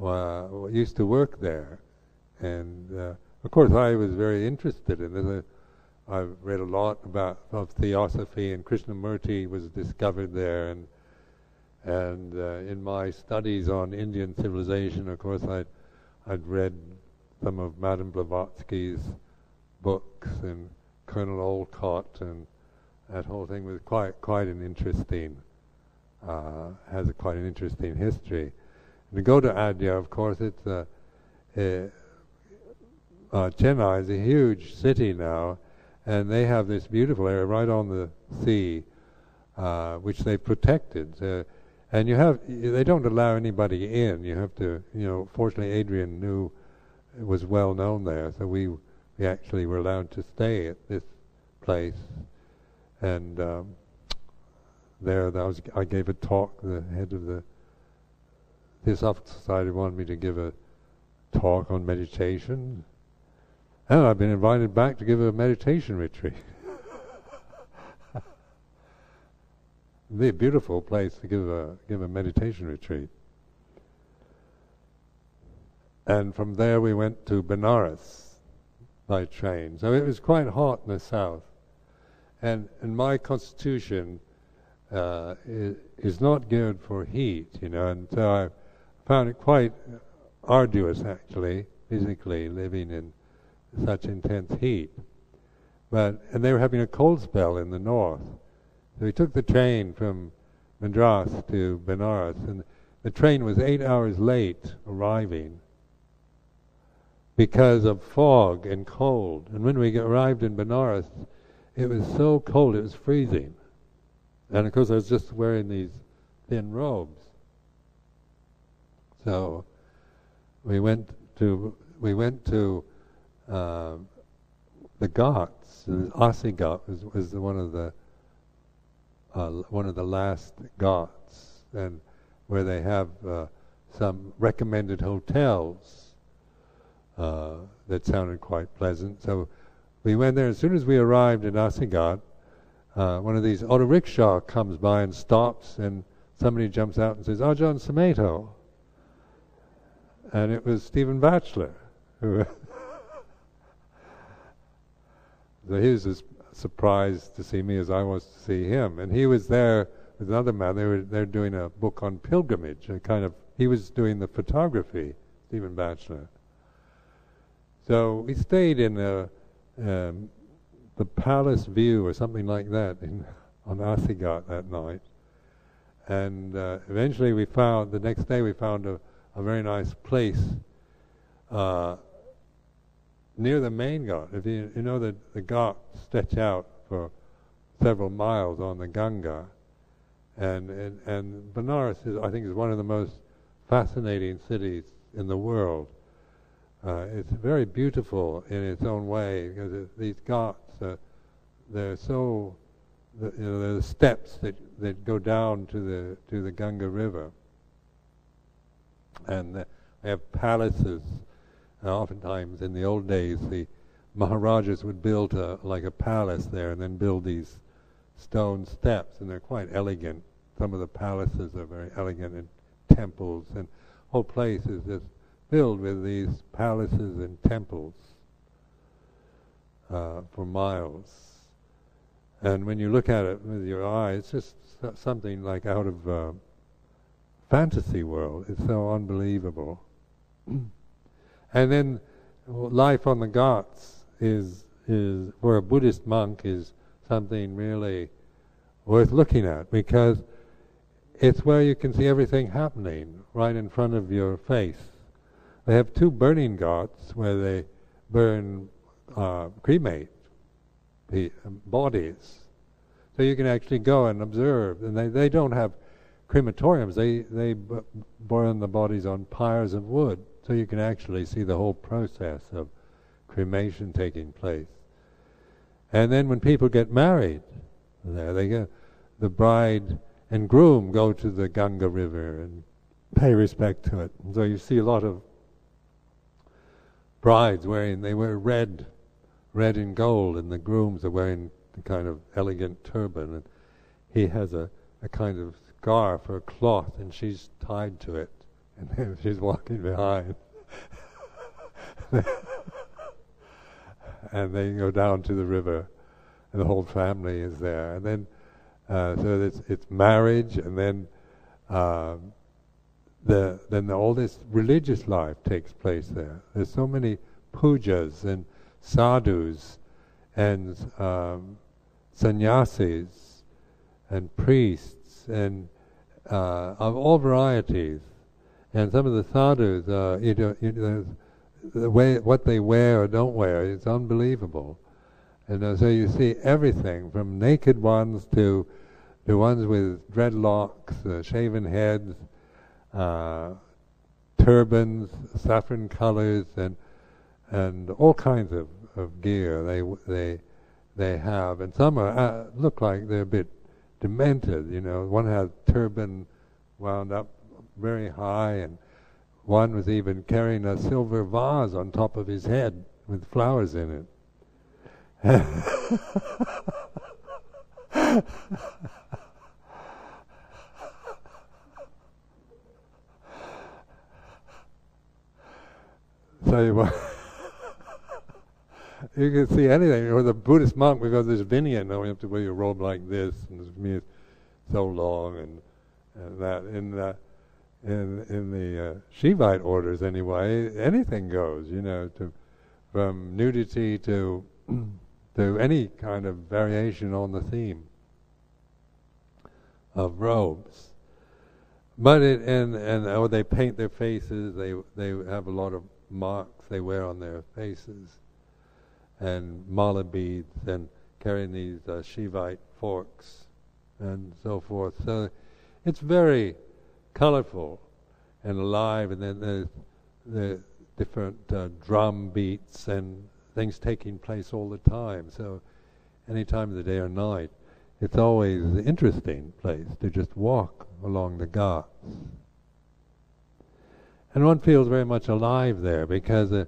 uh, used to work there, and uh, of course I was very interested in this. I've read a lot about of theosophy, and Krishnamurti was discovered there, and and uh, in my studies on Indian civilization, of course, I'd I'd read some of Madame Blavatsky's books and Colonel Olcott and that whole thing was quite quite an interesting uh, has a, quite an interesting history. And to go to Adyar, of course, it's a, a uh, Chennai is a huge city now, and they have this beautiful area right on the sea, uh, which they protected. Uh, and you have they don't allow anybody in. You have to, you know. Fortunately, Adrian knew was well known there, so we we actually were allowed to stay at this place and um, there, I, was, I gave a talk. The head of the Theosophical Society wanted me to give a talk on meditation, and I've been invited back to give a meditation retreat. [LAUGHS] a beautiful place to give a give a meditation retreat. And from there we went to Benares by train. So it was quite hot in the south. And, and my constitution uh, is, is, not geared for heat, you know, and so I found it quite arduous, actually, physically, living in such intense heat. But, and they were having a cold spell in the north. So we took the train from Madras to Benares, and the train was eight hours late arriving because of fog and cold. And when we arrived in Benares, it was so cold, it was freezing. And of course, I was just wearing these thin robes. So we went to we went to uh, the Ghats. Asi Ghat was, was one of the uh, one of the last Ghats, and where they have uh, some recommended hotels uh, that sounded quite pleasant. So we went there. As soon as we arrived in Asi Ghat, uh, one of these auto rickshaw comes by and stops, and somebody jumps out and says, "Ajahn Sumedho," and it was Stephen Batchelor. Who [LAUGHS] so he was as surprised to see me as I was to see him, and he was there with another man. They were they're doing a book on pilgrimage, a kind of he was doing the photography, Stephen Batchelor. So we stayed in a um, the palace view or something like that in, [LAUGHS] on Asi Ghat that night. And uh, eventually we found, the next day we found a, a very nice place uh, near the main Ghat. If you, you know that the Ghat stretch out for several miles on the Ganga. And, and, and Benares, is, I think, is one of the most fascinating cities in the world. Uh, it's very beautiful in its own way because it, these ghats, uh, they're so, the, you know, the steps that, that go down to the to the Ganga River, and they have palaces. Uh, oftentimes, in the old days, the Maharajas would build a, like a palace there, and then build these stone steps, and they're quite elegant. Some of the palaces are very elegant, and temples, and whole place is just filled with these palaces and temples uh, for miles. And when you look at it with your eye, it's just something like out of uh, fantasy world. It's so unbelievable. [CLEARS THROAT] and then life on the Ghats is is for a Buddhist monk is something really worth looking at because it's where you can see everything happening right in front of your face. They have two burning ghats where they burn, uh, cremate the bodies. So you can actually go and observe. And they, they don't have crematoriums, they, they burn the bodies on pyres of wood. So you can actually see the whole process of cremation taking place. And then when people get married, there they go. The bride and groom go to the Ganga River and pay respect to it. And so you see a lot of brides wearing, they wear red, red and gold, and the grooms are wearing the kind of elegant turban. And he has a, a kind of scarf or cloth, and she's tied to it, and [LAUGHS] she's walking behind. and they go down to the river, and the whole family is there. And then, uh, so it's it's marriage, and then um, the then the, all this religious life takes place there. There's so many pujas and sadhus and um, sannyasis and priests and uh, of all varieties. And some of the sadhus, uh, you know, you know, the way what they wear or don't wear is unbelievable. And uh, so you see everything from naked ones to to ones with dreadlocks, uh, shaven heads, uh, turbans, saffron colors, and and all kinds of, of gear they they they have. And some are uh, look like they're a bit demented. You know, one had turban wound up very high and one was even carrying a silver vase on top of his head with flowers in it. [LAUGHS] so you, [LAUGHS] you can see anything. Or the Buddhist monk, because there's vinaya, now you have to wear your robe like this, and it's so long, and, and that. In the in in the uh, Shivite orders anyway, anything goes. You know, to from nudity to [CLEARS THROAT] to any kind of variation on the theme of robes. But it and and oh, they paint their faces. They they have a lot of marks they wear on their faces, and mala beads, and carrying these uh, Shivite forks, and so forth. So it's very colorful and alive, and then there's the different uh, drum beats and things taking place all the time. So, any time of the day or night, it's always an interesting place to just walk along the ghats. And one feels very much alive there because uh,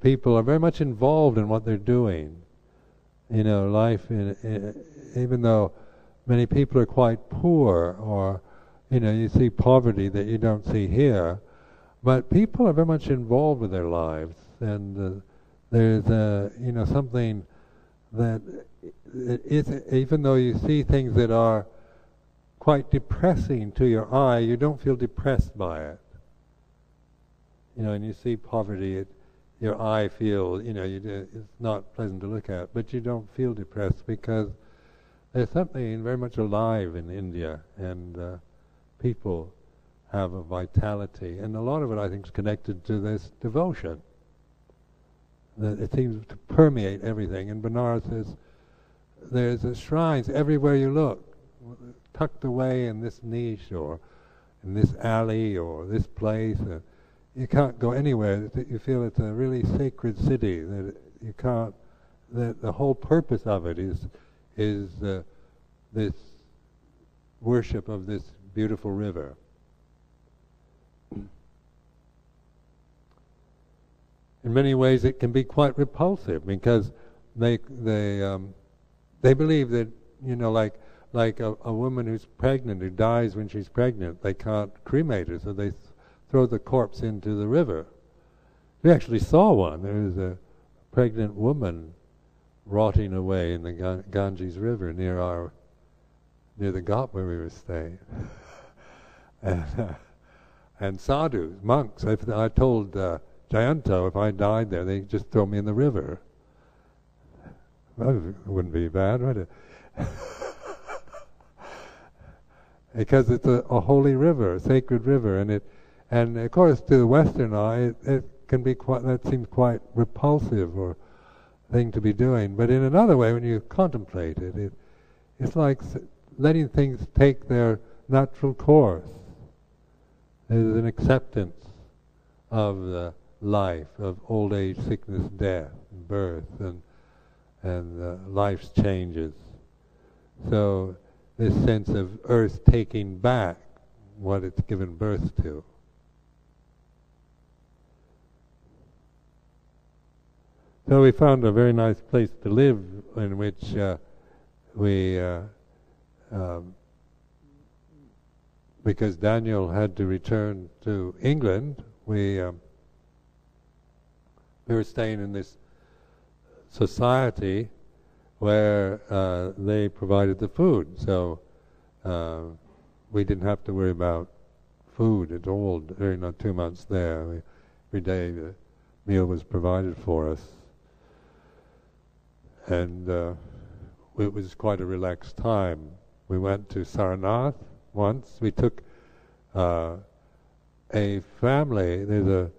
people are very much involved in what they're doing. You know, life, in, in, even though many people are quite poor or you know, you see poverty that you don't see here, but people are very much involved with their lives, and uh, there's uh, you know something that even though you see things that are quite depressing to your eye, you don't feel depressed by it. You know, and you see poverty, it, your eye feels, you know, you do, it's not pleasant to look at, but you don't feel depressed because there's something very much alive in India, and uh, people have a vitality, and a lot of it, I think, is connected to this devotion. That it seems to permeate everything. And Benares says there's shrines everywhere you look, tucked away in this niche or in this alley or this place. Uh, you can't go anywhere. You feel it's a really sacred city. That you can't. That the whole purpose of it is is uh, this worship of this beautiful river. In many ways, it can be quite repulsive because they they um, they believe that you know, like like a, a, woman who's pregnant who dies when she's pregnant, they can't cremate her, so they th- throw the corpse into the river. We actually saw one. There was a pregnant woman rotting away in the Ganges River near our near the ghat where we were staying. [LAUGHS] and, uh, and sadhus, monks. I told uh, if I died there, they'd just throw me in the river. That wouldn't be bad, would it? [LAUGHS] because it's a, a, holy river, a sacred river, and it, and of course, to the Western eye, it, it can be quite. That seems quite repulsive or thing to be doing. But in another way, when you contemplate it, it it's like letting things take their natural course. There's an acceptance of the life, of old age, sickness, death, birth, and and uh, life's changes. So this sense of Earth taking back what it's given birth to. So we found a very nice place to live in which uh, we, uh, um, because Daniel had to return to England, we um, we were staying in this society where uh, they provided the food. So uh, we didn't have to worry about food at all during our two months there. We, every day the meal was provided for us. And uh, it was quite a relaxed time. We went to Sarnath once. We took uh, a family. There's a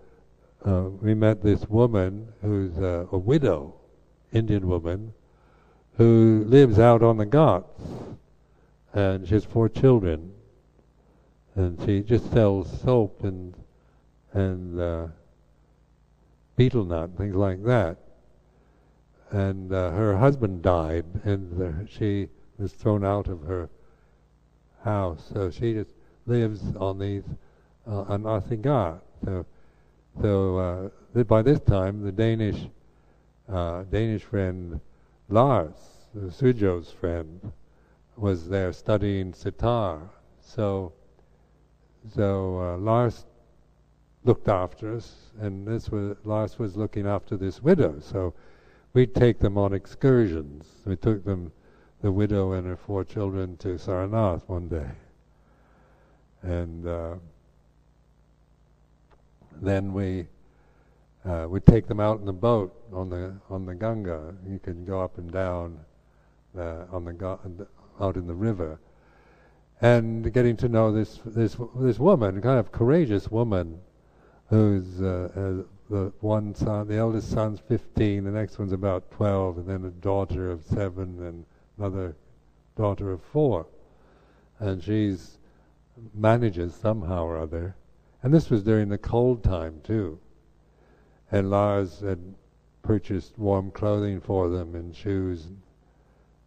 uh, we met this woman who's a widow, Indian woman, who lives out on the Ghats, and she has four children, and she just sells soap and and uh, betel nut and things like that. And uh, her husband died, and uh, she was thrown out of her house, so she just lives on these uh, on Asi Ghat. So so uh, by this time, the Danish uh, Danish friend Lars, Sujo's friend, was there studying sitar. So so uh, Lars looked after us, and this was Lars was looking after this widow. So we'd take them on excursions. We took them, the widow and her four children, to Sarnath one day, and. Uh, then we uh, would take them out in the boat on the on the Ganga. You could go up and down uh, on the out in the river, and getting to know this this this woman, kind of courageous woman, who's uh, the one son, the eldest son's 15, the next one's about 12, and then a daughter of seven, and another daughter of four, and she's manages somehow or other and this was during the cold time too. And Lars had purchased warm clothing for them and shoes and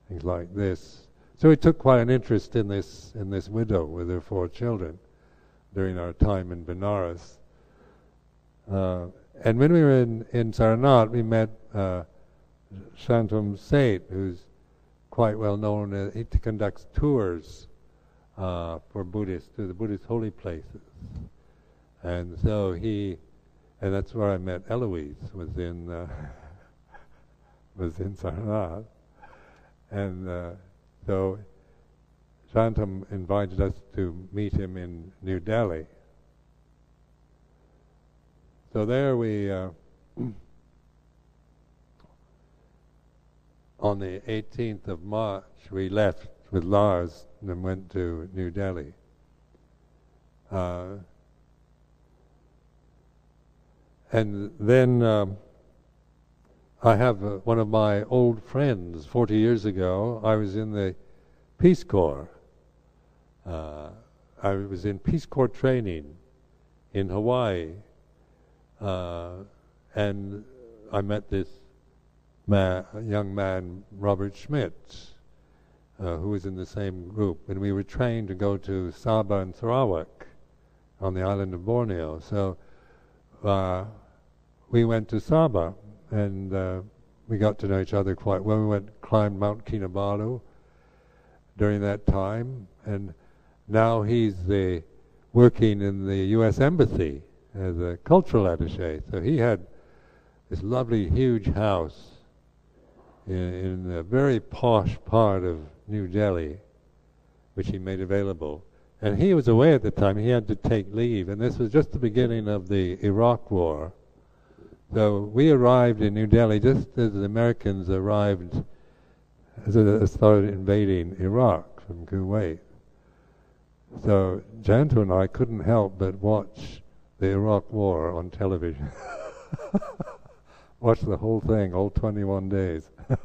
things like this. So he took quite an interest in this in this widow with her four children during our time in Benares. Uh, and when we were in, in Sarnath, we met uh, Shantam Seth, who's quite well known. Uh, he conducts tours uh, for Buddhists to the Buddhist holy places. And so he, and that's where I met Eloise, was in, uh, [LAUGHS] was in Sarnath. And uh, so Shantam invited us to meet him in New Delhi. So there we, uh, on the 18th of March, we left with Lars and went to New Delhi. Uh, and then um, I have uh, one of my old friends. Forty years ago, I was in the Peace Corps. Uh, I was in Peace Corps training in Hawaii, uh, and I met this young man, Robert Schmidt, uh, who was in the same group, and we were trained to go to Sabah and Sarawak on the island of Borneo. So uh, we went to Sabah and uh, we got to know each other quite well. We went climbed Mount Kinabalu during that time, and now he's the working in the U.S. Embassy Uh, as a cultural attaché. So he had this lovely, huge house in, in a very posh part of New Delhi, which he made available. And he was away at the time. He had to take leave, and this was just the beginning of the Iraq War. So we arrived in New Delhi just as the Americans arrived as they started invading Iraq from Kuwait. So Jayanto and I couldn't help but watch the Iraq War on television. [LAUGHS] watch the whole thing, all 21 days. [LAUGHS]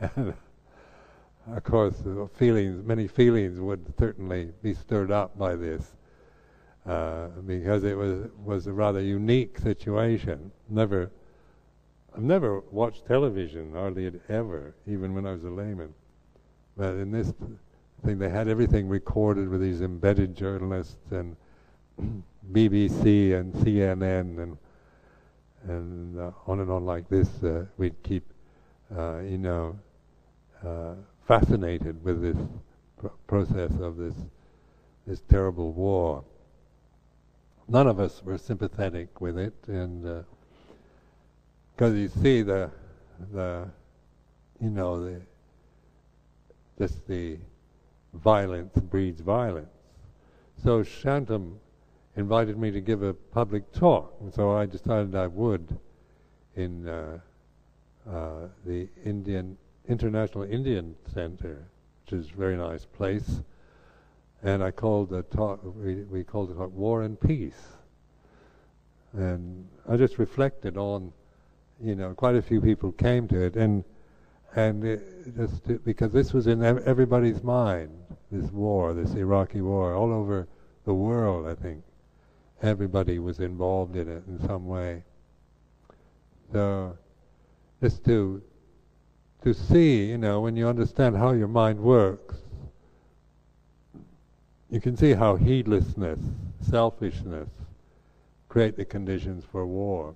and of course, feelings, many feelings would certainly be stirred up by this, uh, because it was was a rather unique situation. Never, I've never watched television hardly ever, even when I was a layman. But in this thing, they had everything recorded with these embedded journalists and [CLEARS THROAT] BBC and CNN and and uh, on and on like this. Uh, we'd keep, uh, you know, uh, fascinated with this pr- process of this this terrible war. None of us were sympathetic with it, and because uh, you see the the you know the just the violence breeds violence. So Shantam invited me to give a public talk, and so I decided I would in uh, uh, the Indian International Indian Center, which is a very nice place. And I called the talk. We, we called it "War and Peace," and I just reflected on, you know, quite a few people came to it, and and it just because this was in everybody's mind, this war, this Iraqi war, all over the world. I think everybody was involved in it in some way. So, just to to see, you know, when you understand how your mind works, you can see how heedlessness, selfishness, create the conditions for war.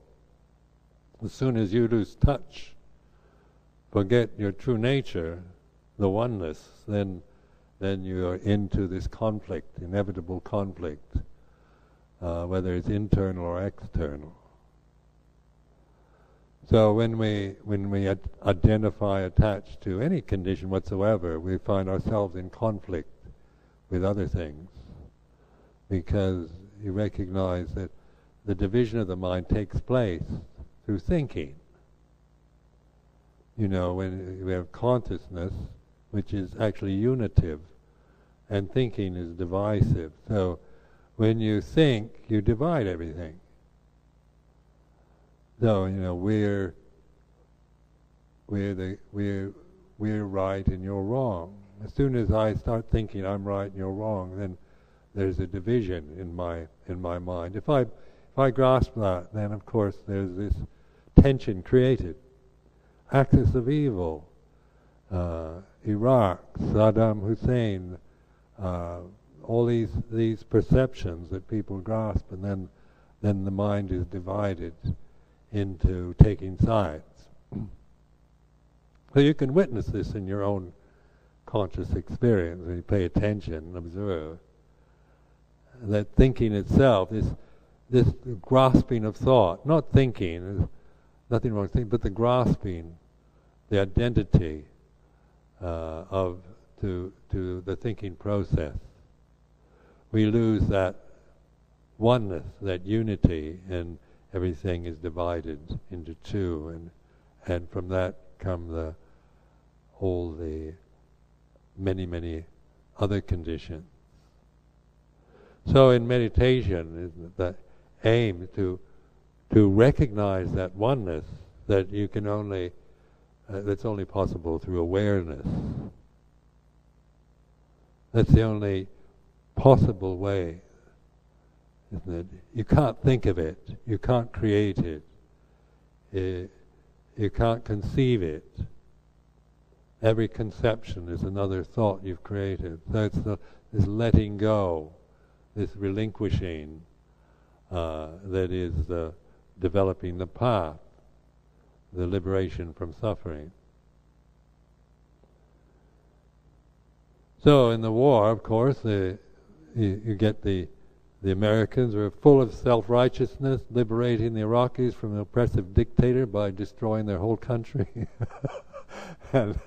As soon as you lose touch, forget your true nature, the oneness, then then you are into this conflict, inevitable conflict, uh, whether it's internal or external. So when we when we ad- identify attached to any condition whatsoever, we find ourselves in conflict with other things because you recognize that the division of the mind takes place through thinking. You know, when we have consciousness, which is actually unitive, and thinking is divisive. So when you think, you divide everything. So you know we're we're the we're we're right and you're wrong. As soon as I start thinking I'm right and you're wrong, then there's a division in my in my mind. If I if I grasp that, then of course there's this tension created. Axis of evil, uh, Iraq, Saddam Hussein, uh, all these these perceptions that people grasp, and then then the mind is divided into taking sides. [CLEARS THROAT] so you can witness this in your own conscious experience when you pay attention and observe. That thinking itself is this grasping of thought, not thinking, nothing wrong with thinking, but the grasping, the identity uh, of to to the thinking process. We lose that oneness, that unity, and everything is divided into two, and and from that come the all the many many other conditions. So in meditation, the aim to to recognize that oneness that you can only uh, that's only possible through awareness. That's the only possible way isn't it? You can't think of it. You can't create it. it you can't conceive it. Every conception is another thought you've created. So it's the, this letting go, this relinquishing uh, that is the developing the path, the liberation from suffering. So in the war, of course, the, you, you get the the Americans are full of self righteousness, liberating the Iraqis from an oppressive dictator by destroying their whole country. [LAUGHS] and,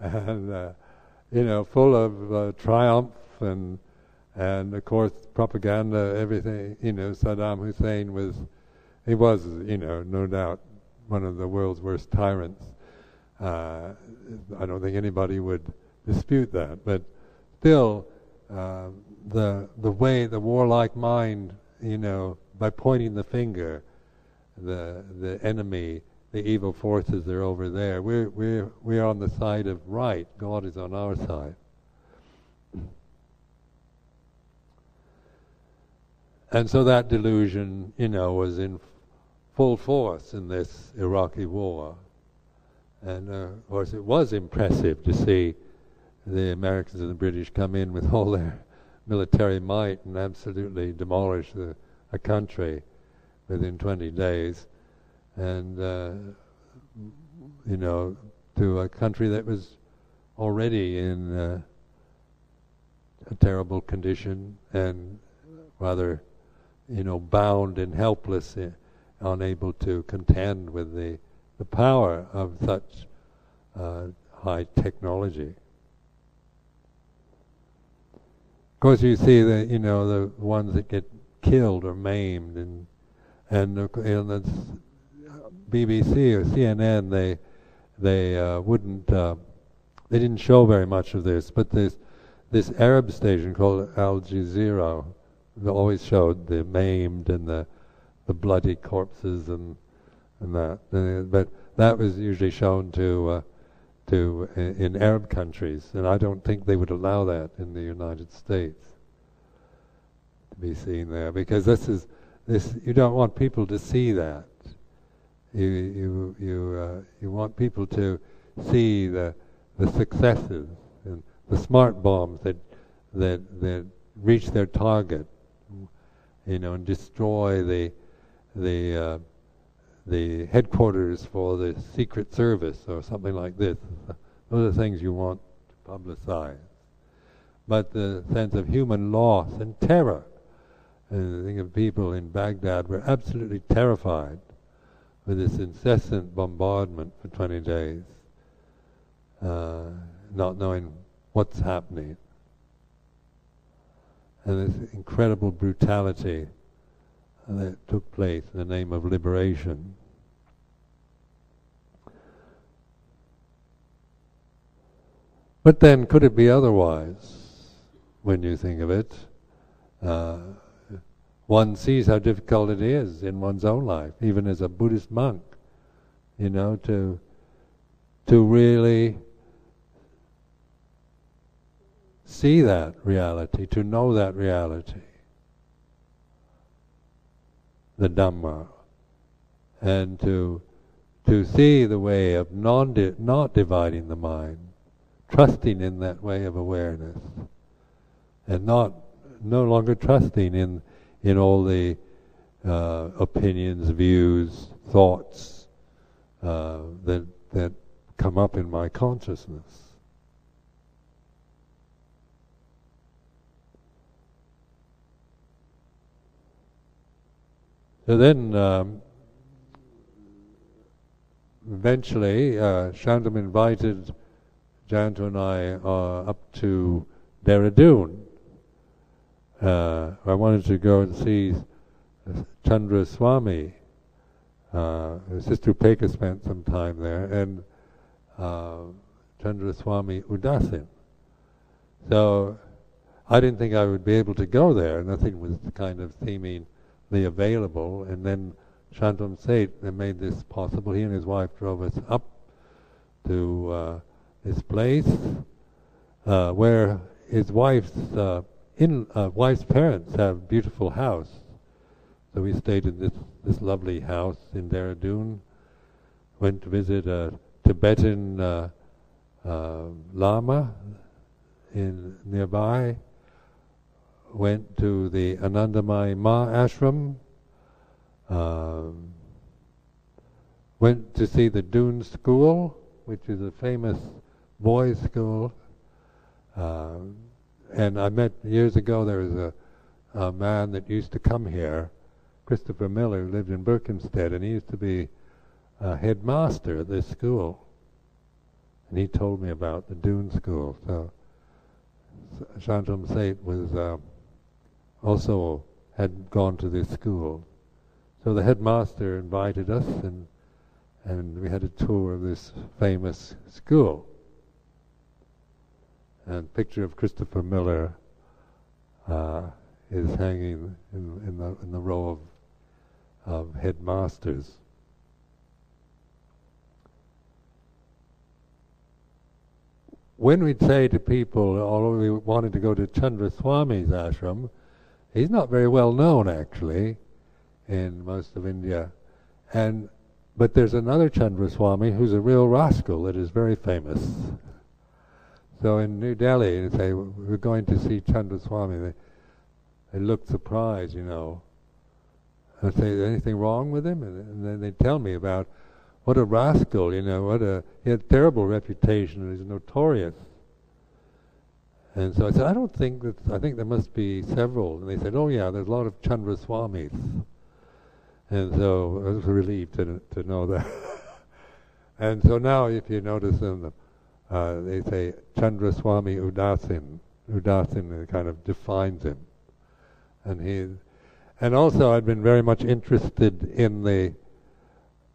and uh, you know, full of uh, triumph and, and of course, propaganda, everything. You know, Saddam Hussein was, he was, you know, no doubt one of the world's worst tyrants. Uh, I don't think anybody would dispute that. But still, uh, the the way the warlike mind, you know, by pointing the finger, the the enemy, the evil forces are over there. We're we're we're on the side of right. God is on our side. And so that delusion, you know, was in full force in this Iraqi war. And uh, of course, it was impressive to see the Americans and the British come in with [LAUGHS] all their military might and absolutely demolish the, a country within 20 days. And, uh, you know, to a country that was already in uh, a terrible condition and rather you know, bound and helpless, uh, unable to contend with the, the power of such uh, high technology. Of course, you see the you know the ones that get killed or maimed, and and in the BBC or CNN they they uh, wouldn't uh, they didn't show very much of this, but this this Arab station called Al Jazeera always showed the maimed and the the bloody corpses and and that. But that was usually shown to uh, to in Arab countries, and I don't think they would allow that in the United States to be seen there because this is this. You don't want people to see that. You you you uh, you want people to see the the successes and the smart bombs that that that reach their target you know, and destroy the the uh, the headquarters for the Secret Service or something like this. [LAUGHS] Those are things you want to publicize. But the sense of human loss and terror, and I think of people in Baghdad were absolutely terrified with this incessant bombardment for 20 days, uh, not knowing what's happening and this incredible brutality that took place in the name of liberation. But then, could it be otherwise when you think of it? Uh, one sees how difficult it is in one's own life, even as a Buddhist monk, you know, to to really see that reality, to know that reality, the Dhamma, and to to see the way of non di- not dividing the mind, trusting in that way of awareness, and not no longer trusting in in all the uh, opinions, views, thoughts uh, that that come up in my consciousness. So then, um, eventually, uh, Shantam invited Jayanto and I uh, up to Dehradun. Uh, I wanted to go and see Chandra Swami. Uh, Sister Upeka spent some time there, and uh, Chandra Swami Udasin. So I didn't think I would be able to go there. Nothing was kind of seeming available, and then Shantam Seth made this possible. He and his wife drove us up to uh, this place uh, where his wife's uh, in uh, wife's parents have a beautiful house. So we stayed in this this lovely house in Dehradun. Went to visit a Tibetan uh, Lama in nearby went to the Anandamayi Ma ashram, uh, went to see the Doon School, which is a famous boys' school. Uh, and I met years ago, there was a, a man that used to come here, Christopher Miller, who lived in Berkhamsted, and he used to be a headmaster at this school. And he told me about the Doon School. So Shantam Seth was uh, also had gone to this school. So the headmaster invited us, and and we had a tour of this famous school. And picture of Christopher Miller uh, is hanging in, in, the, in the row of, of headmasters. When we'd say to people, although we wanted to go to Chandra Swami's ashram, he's not very well known actually in most of India. And but there's another Chandra Swami who's a real rascal that is very famous. So in New Delhi, they say, we're going to see Chandra Swami. They, they look surprised, you know. I say, anything wrong with him? And, and, then they tell me about what a rascal, you know, what a, he had a terrible reputation, he's notorious. And so I said, I don't think that, I think there must be several. And they said, oh yeah, there's a lot of Chandra Swamis. And so I was relieved to, to know that. [LAUGHS] and so now if you notice in the uh, they say Chandra Swami Udasin. Udasin kind of defines him, and he, and also I'd been very much interested in the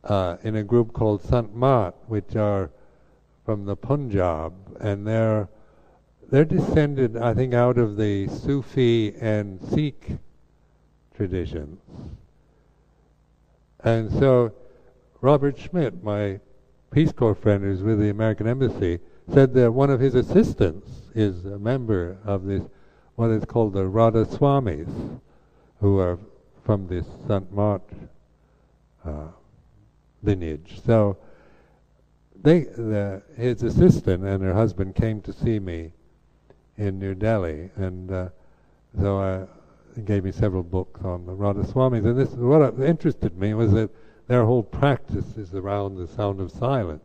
uh, in a group called Sant Mat, which are from the Punjab, and they're they're descended, I think, out of the Sufi and Sikh traditions. And so Robert Schmidt, my Peace Corps friend who's with the American Embassy said that one of his assistants is a member of this, what is called the Radha Swamis, who are from this Sant Mat uh, lineage. So they, the, his assistant and her husband came to see me in New Delhi, and uh, so I gave me several books on the Radha Swamis. And this, what interested me was that their whole practice is around the sound of silence.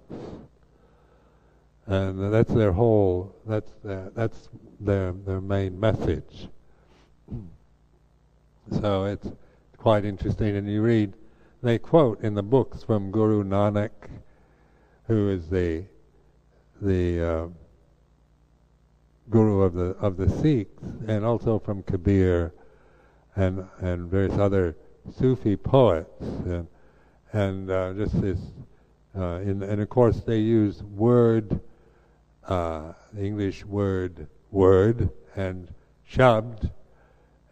And that's their whole, that's their, that's their, their main message. [CLEARS THROAT] So it's quite interesting. And you read, they quote in the books from Guru Nanak, who is the, the uh, guru of the, of the Sikhs, and also from Kabir and, and various other Sufi poets. And and uh, just this, uh, in, and of course they use word, uh, English word, word, and shabd,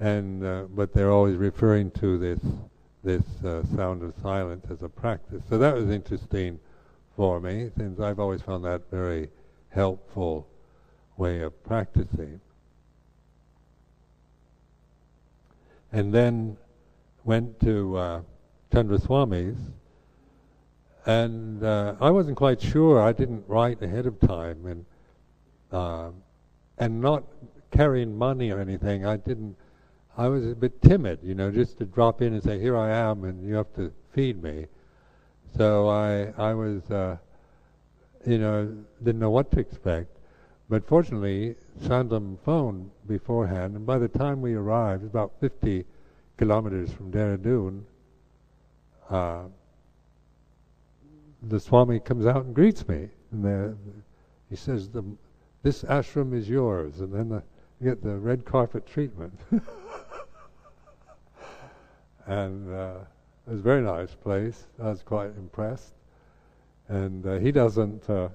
and uh, but they're always referring to this this uh, sound of silence as a practice. So that was interesting for me, since I've always found that very helpful way of practicing. And then went to uh, and uh, I wasn't quite sure. I didn't write ahead of time, and uh, and not carrying money or anything. I didn't. I was a bit timid, you know, just to drop in and say, "Here I am, and you have to feed me." So I I was, uh, you know, didn't know what to expect. But fortunately, Shantam phoned beforehand, and by the time we arrived, about 50 kilometers from Dehradun, uh, the Swami comes out and greets me. And the, he says, the, This ashram is yours. And then the, you get the red carpet treatment. [LAUGHS] and uh, it was a very nice place. I was quite impressed. And uh, he doesn't uh,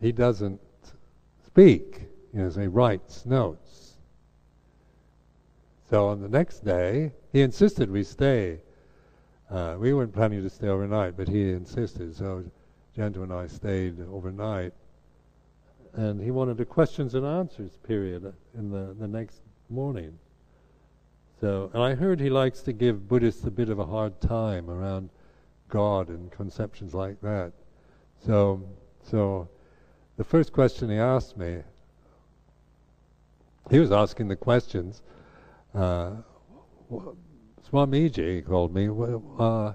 he doesn't speak. Know, he writes notes. So on the next day, he insisted we stay uh, we weren't planning to stay overnight, but he insisted, so Jayanto and I stayed overnight. And he wanted a questions and answers period in the, the next morning. So, and I heard he likes to give Buddhists a bit of a hard time around God and conceptions like that. So, so the first question he asked me, he was asking the questions. Uh, Swamiji called me, uh,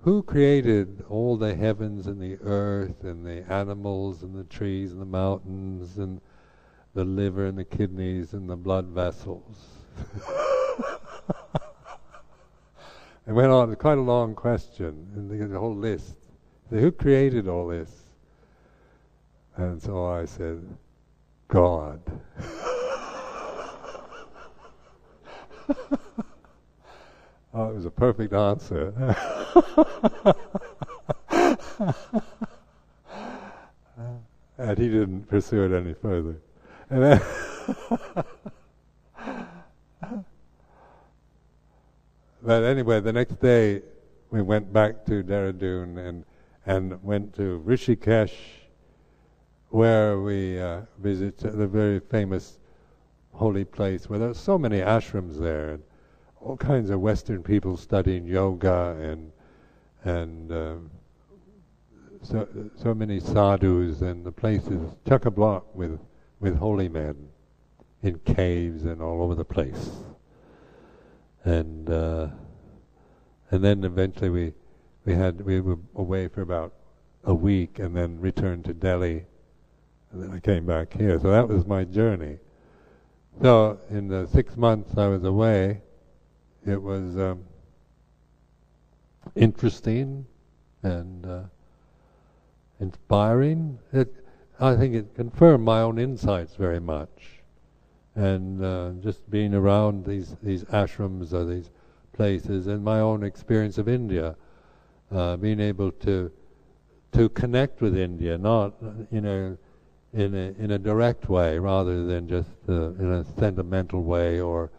who created all the heavens and the earth and the animals and the trees and the mountains and the liver and the kidneys and the blood vessels? [LAUGHS] it went on, it's quite a long question, and the whole list. Who created all this? And so I said, God. [LAUGHS] Oh, it was a perfect answer. [LAUGHS] and he didn't pursue it any further. And then [LAUGHS] but anyway, the next day we went back to Dehradun and and went to Rishikesh, where we uh, visited the very famous holy place where there's so many ashrams there and all kinds of Western people studying yoga and and uh, so so many sadhus and the place is chock a block with with holy men in caves and all over the place. And uh, and then eventually we we had we were away for about a week and then returned to Delhi and then I came back here. So that was my journey. So in the six months I was away, it was um, interesting and uh, inspiring. It, I think it confirmed my own insights very much, and uh, just being around these these ashrams or these places, and my own experience of India, uh, being able to to connect with India, not you know in a in a direct way rather than just uh, in a sentimental way or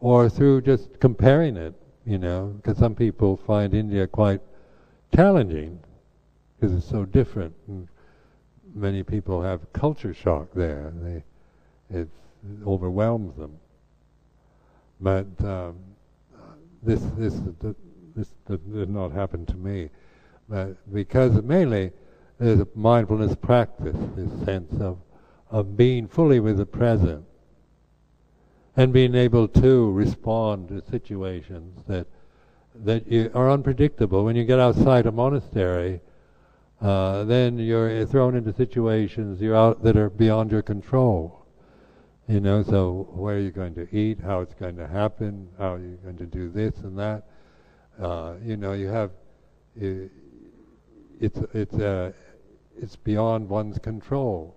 or through just comparing it, you know, because some people find India quite challenging because it's so different. And many people have culture shock there. They it overwhelms them. But um, this this this did not happen to me, but because mainly there's a mindfulness practice, this sense of, of being fully with the present and being able to respond to situations that that are unpredictable. When you get outside a monastery, uh, then you're thrown into situations you're out that are beyond your control. You know, so where are you going to eat? How it's going to happen? How are you going to do this and that? Uh, you know, you have it's it's uh, it's beyond one's control.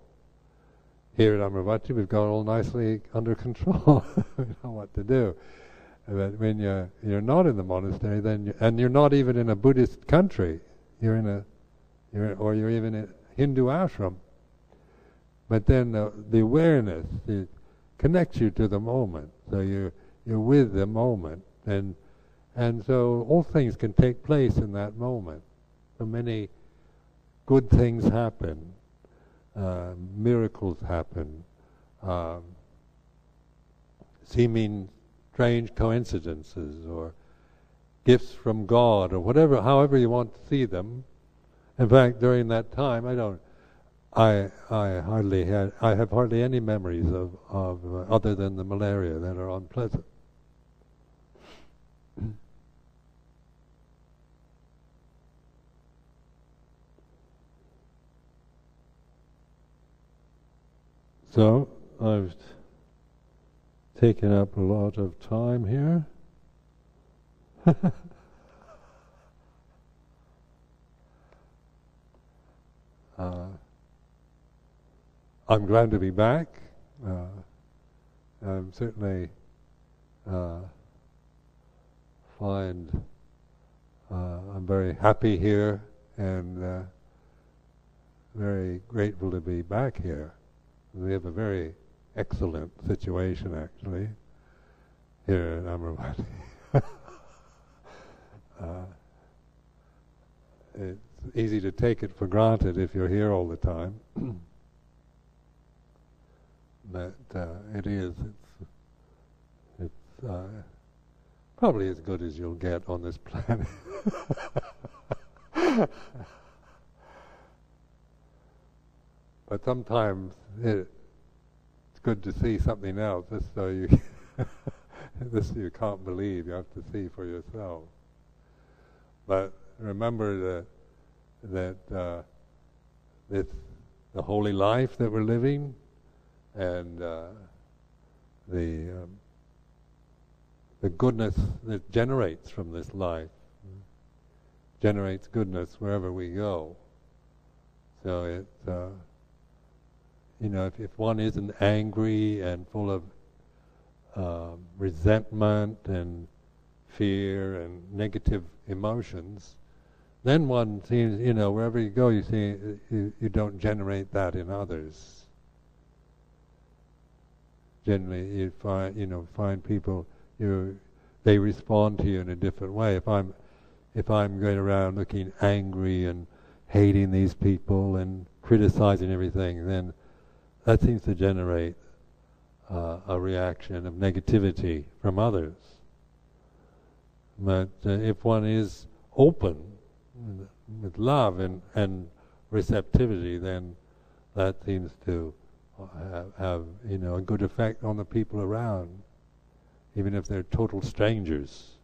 Here at Amaravati, we've got it all nicely under control. [LAUGHS] we know what to do. But when you're you're not in the monastery, then you, and you're not even in a Buddhist country, you're in a you're, or you're even in a Hindu ashram. But then the, the awareness connects you to the moment, so you you're with the moment, and and so all things can take place in that moment. So many good things happen, uh, miracles happen, um, seeming strange coincidences or gifts from God or whatever, however you want to see them. In fact, during that time, I don't, I I hardly had, I have hardly any memories of of uh, other than the malaria that are unpleasant. So I've taken up a lot of time here. [LAUGHS] uh, I'm glad to be back. Uh, I'm certainly uh, find uh, I'm very happy here and uh, very grateful to be back here. We have a very excellent situation, actually, here in Amaravati. [LAUGHS] uh, it's easy to take it for granted if you're here all the time. [CLEARS THROAT] but uh, it is, it's, it's uh, probably as good as you'll get on this planet. [LAUGHS] but sometimes it, it's good to see something else, just so you [LAUGHS] this you can't believe. You have to see for yourself. But remember that that uh, it's the holy life that we're living, and uh, the um, the goodness that generates from this life generates goodness wherever we go. So it's uh, you know, if, if one isn't angry and full of uh, resentment and fear and negative emotions, then one seems, you know, wherever you go, you see, you, you don't generate that in others. Generally, you find, you know, find people, you, they respond to you in a different way. If I'm, if I'm going around looking angry and hating these people and criticizing everything, then that seems to generate uh, a reaction of negativity from others. But uh, if one is open with love and, and receptivity, then that seems to have, have, you know a good effect on the people around, even if they're total strangers.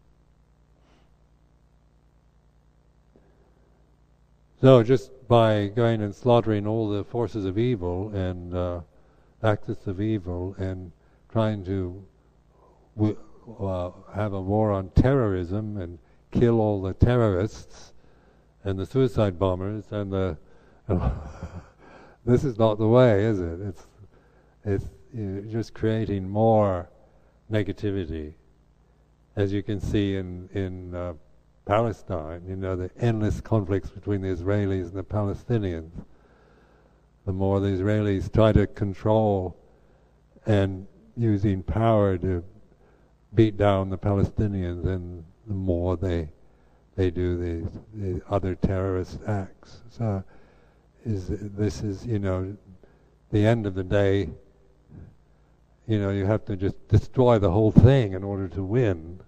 So just by going and slaughtering all the forces of evil and uh, axis of evil and trying to w- uh, have a war on terrorism and kill all the terrorists and the suicide bombers and the [LAUGHS] this is not the way, is it? It's it's just creating more negativity, as you can see in in uh, Palestine. You know the endless conflicts between the Israelis and the Palestinians. The more the Israelis try to control and using power to beat down the Palestinians, and the more they they do these, these other terrorist acts. So, is this is you know, the end of the day. You know, you have to just destroy the whole thing in order to win,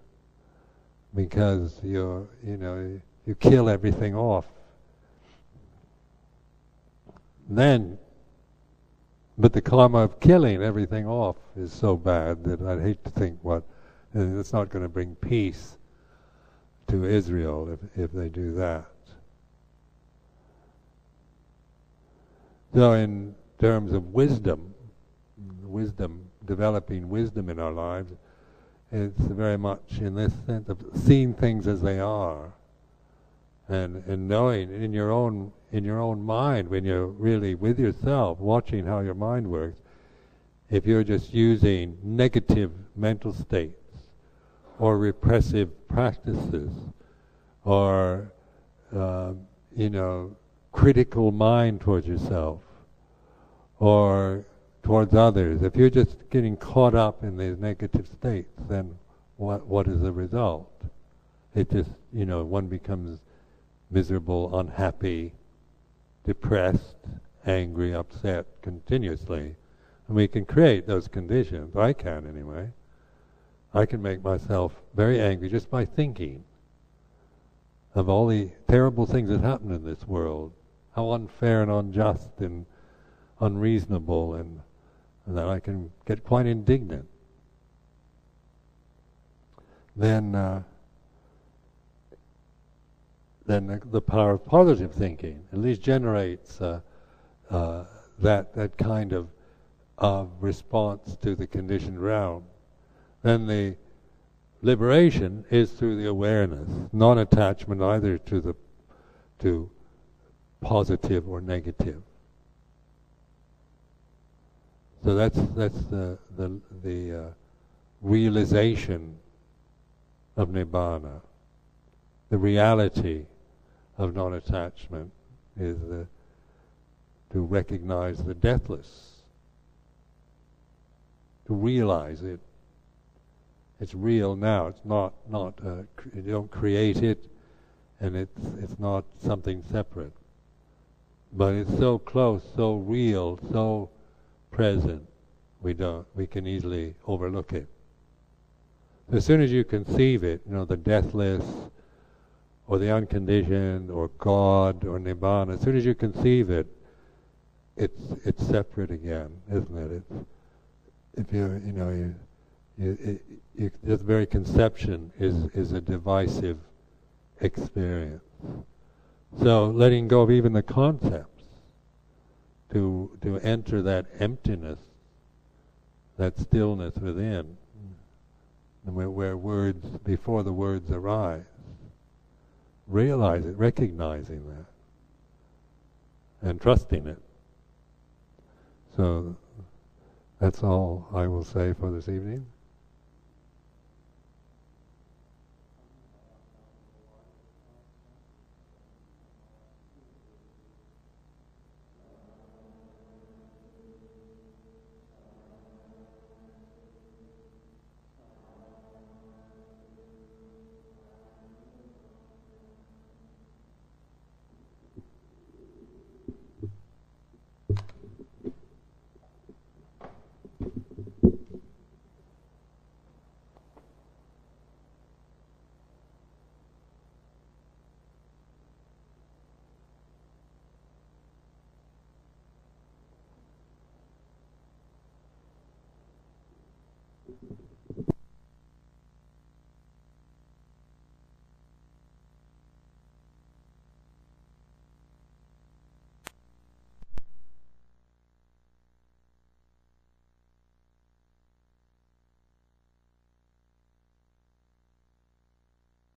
because you're you know you kill everything off. Then, but the karma of killing everything off is so bad that I'd hate to think what it's not going to bring peace to Israel if, if they do that. So, in terms of wisdom, wisdom, developing wisdom in our lives, it's very much in this sense of seeing things as they are, and and knowing in your own in your own mind when you're really with yourself, watching how your mind works. If you're just using negative mental states or repressive practices or, uh, you know, critical mind towards yourself or towards others. If you're just getting caught up in these negative states, then what what is the result? It just, you know, one becomes miserable, unhappy, depressed, angry, upset continuously. And we can create those conditions. I can anyway. I can make myself very angry just by thinking of all the terrible things that happen in this world, how unfair and unjust and unreasonable, and, and that I can get quite indignant. Then, uh, then the, the, power of positive thinking at least generates uh, uh, that that kind of of response to the conditioned realm then the liberation is through the awareness, non-attachment either to the to positive or negative. So that's that's the the the uh, realization of nibbana. The reality of non-attachment is the, to recognize the deathless, to realize it it's real now. It's not not uh, you don't create it, and it's it's not something separate. But it's so close, so real, so present. We don't. We can easily overlook it. As soon as you conceive it, you know, the deathless, or the unconditioned, or God, or Nibbana. As soon as you conceive it, it's it's separate again, isn't it? It's if you you know you it, it, this very conception is, is a divisive experience. So letting go of even the concepts to to enter that emptiness, that stillness within, where, where words before the words arise. Realize it, recognizing that, and trusting it. So that's all I will say for this evening.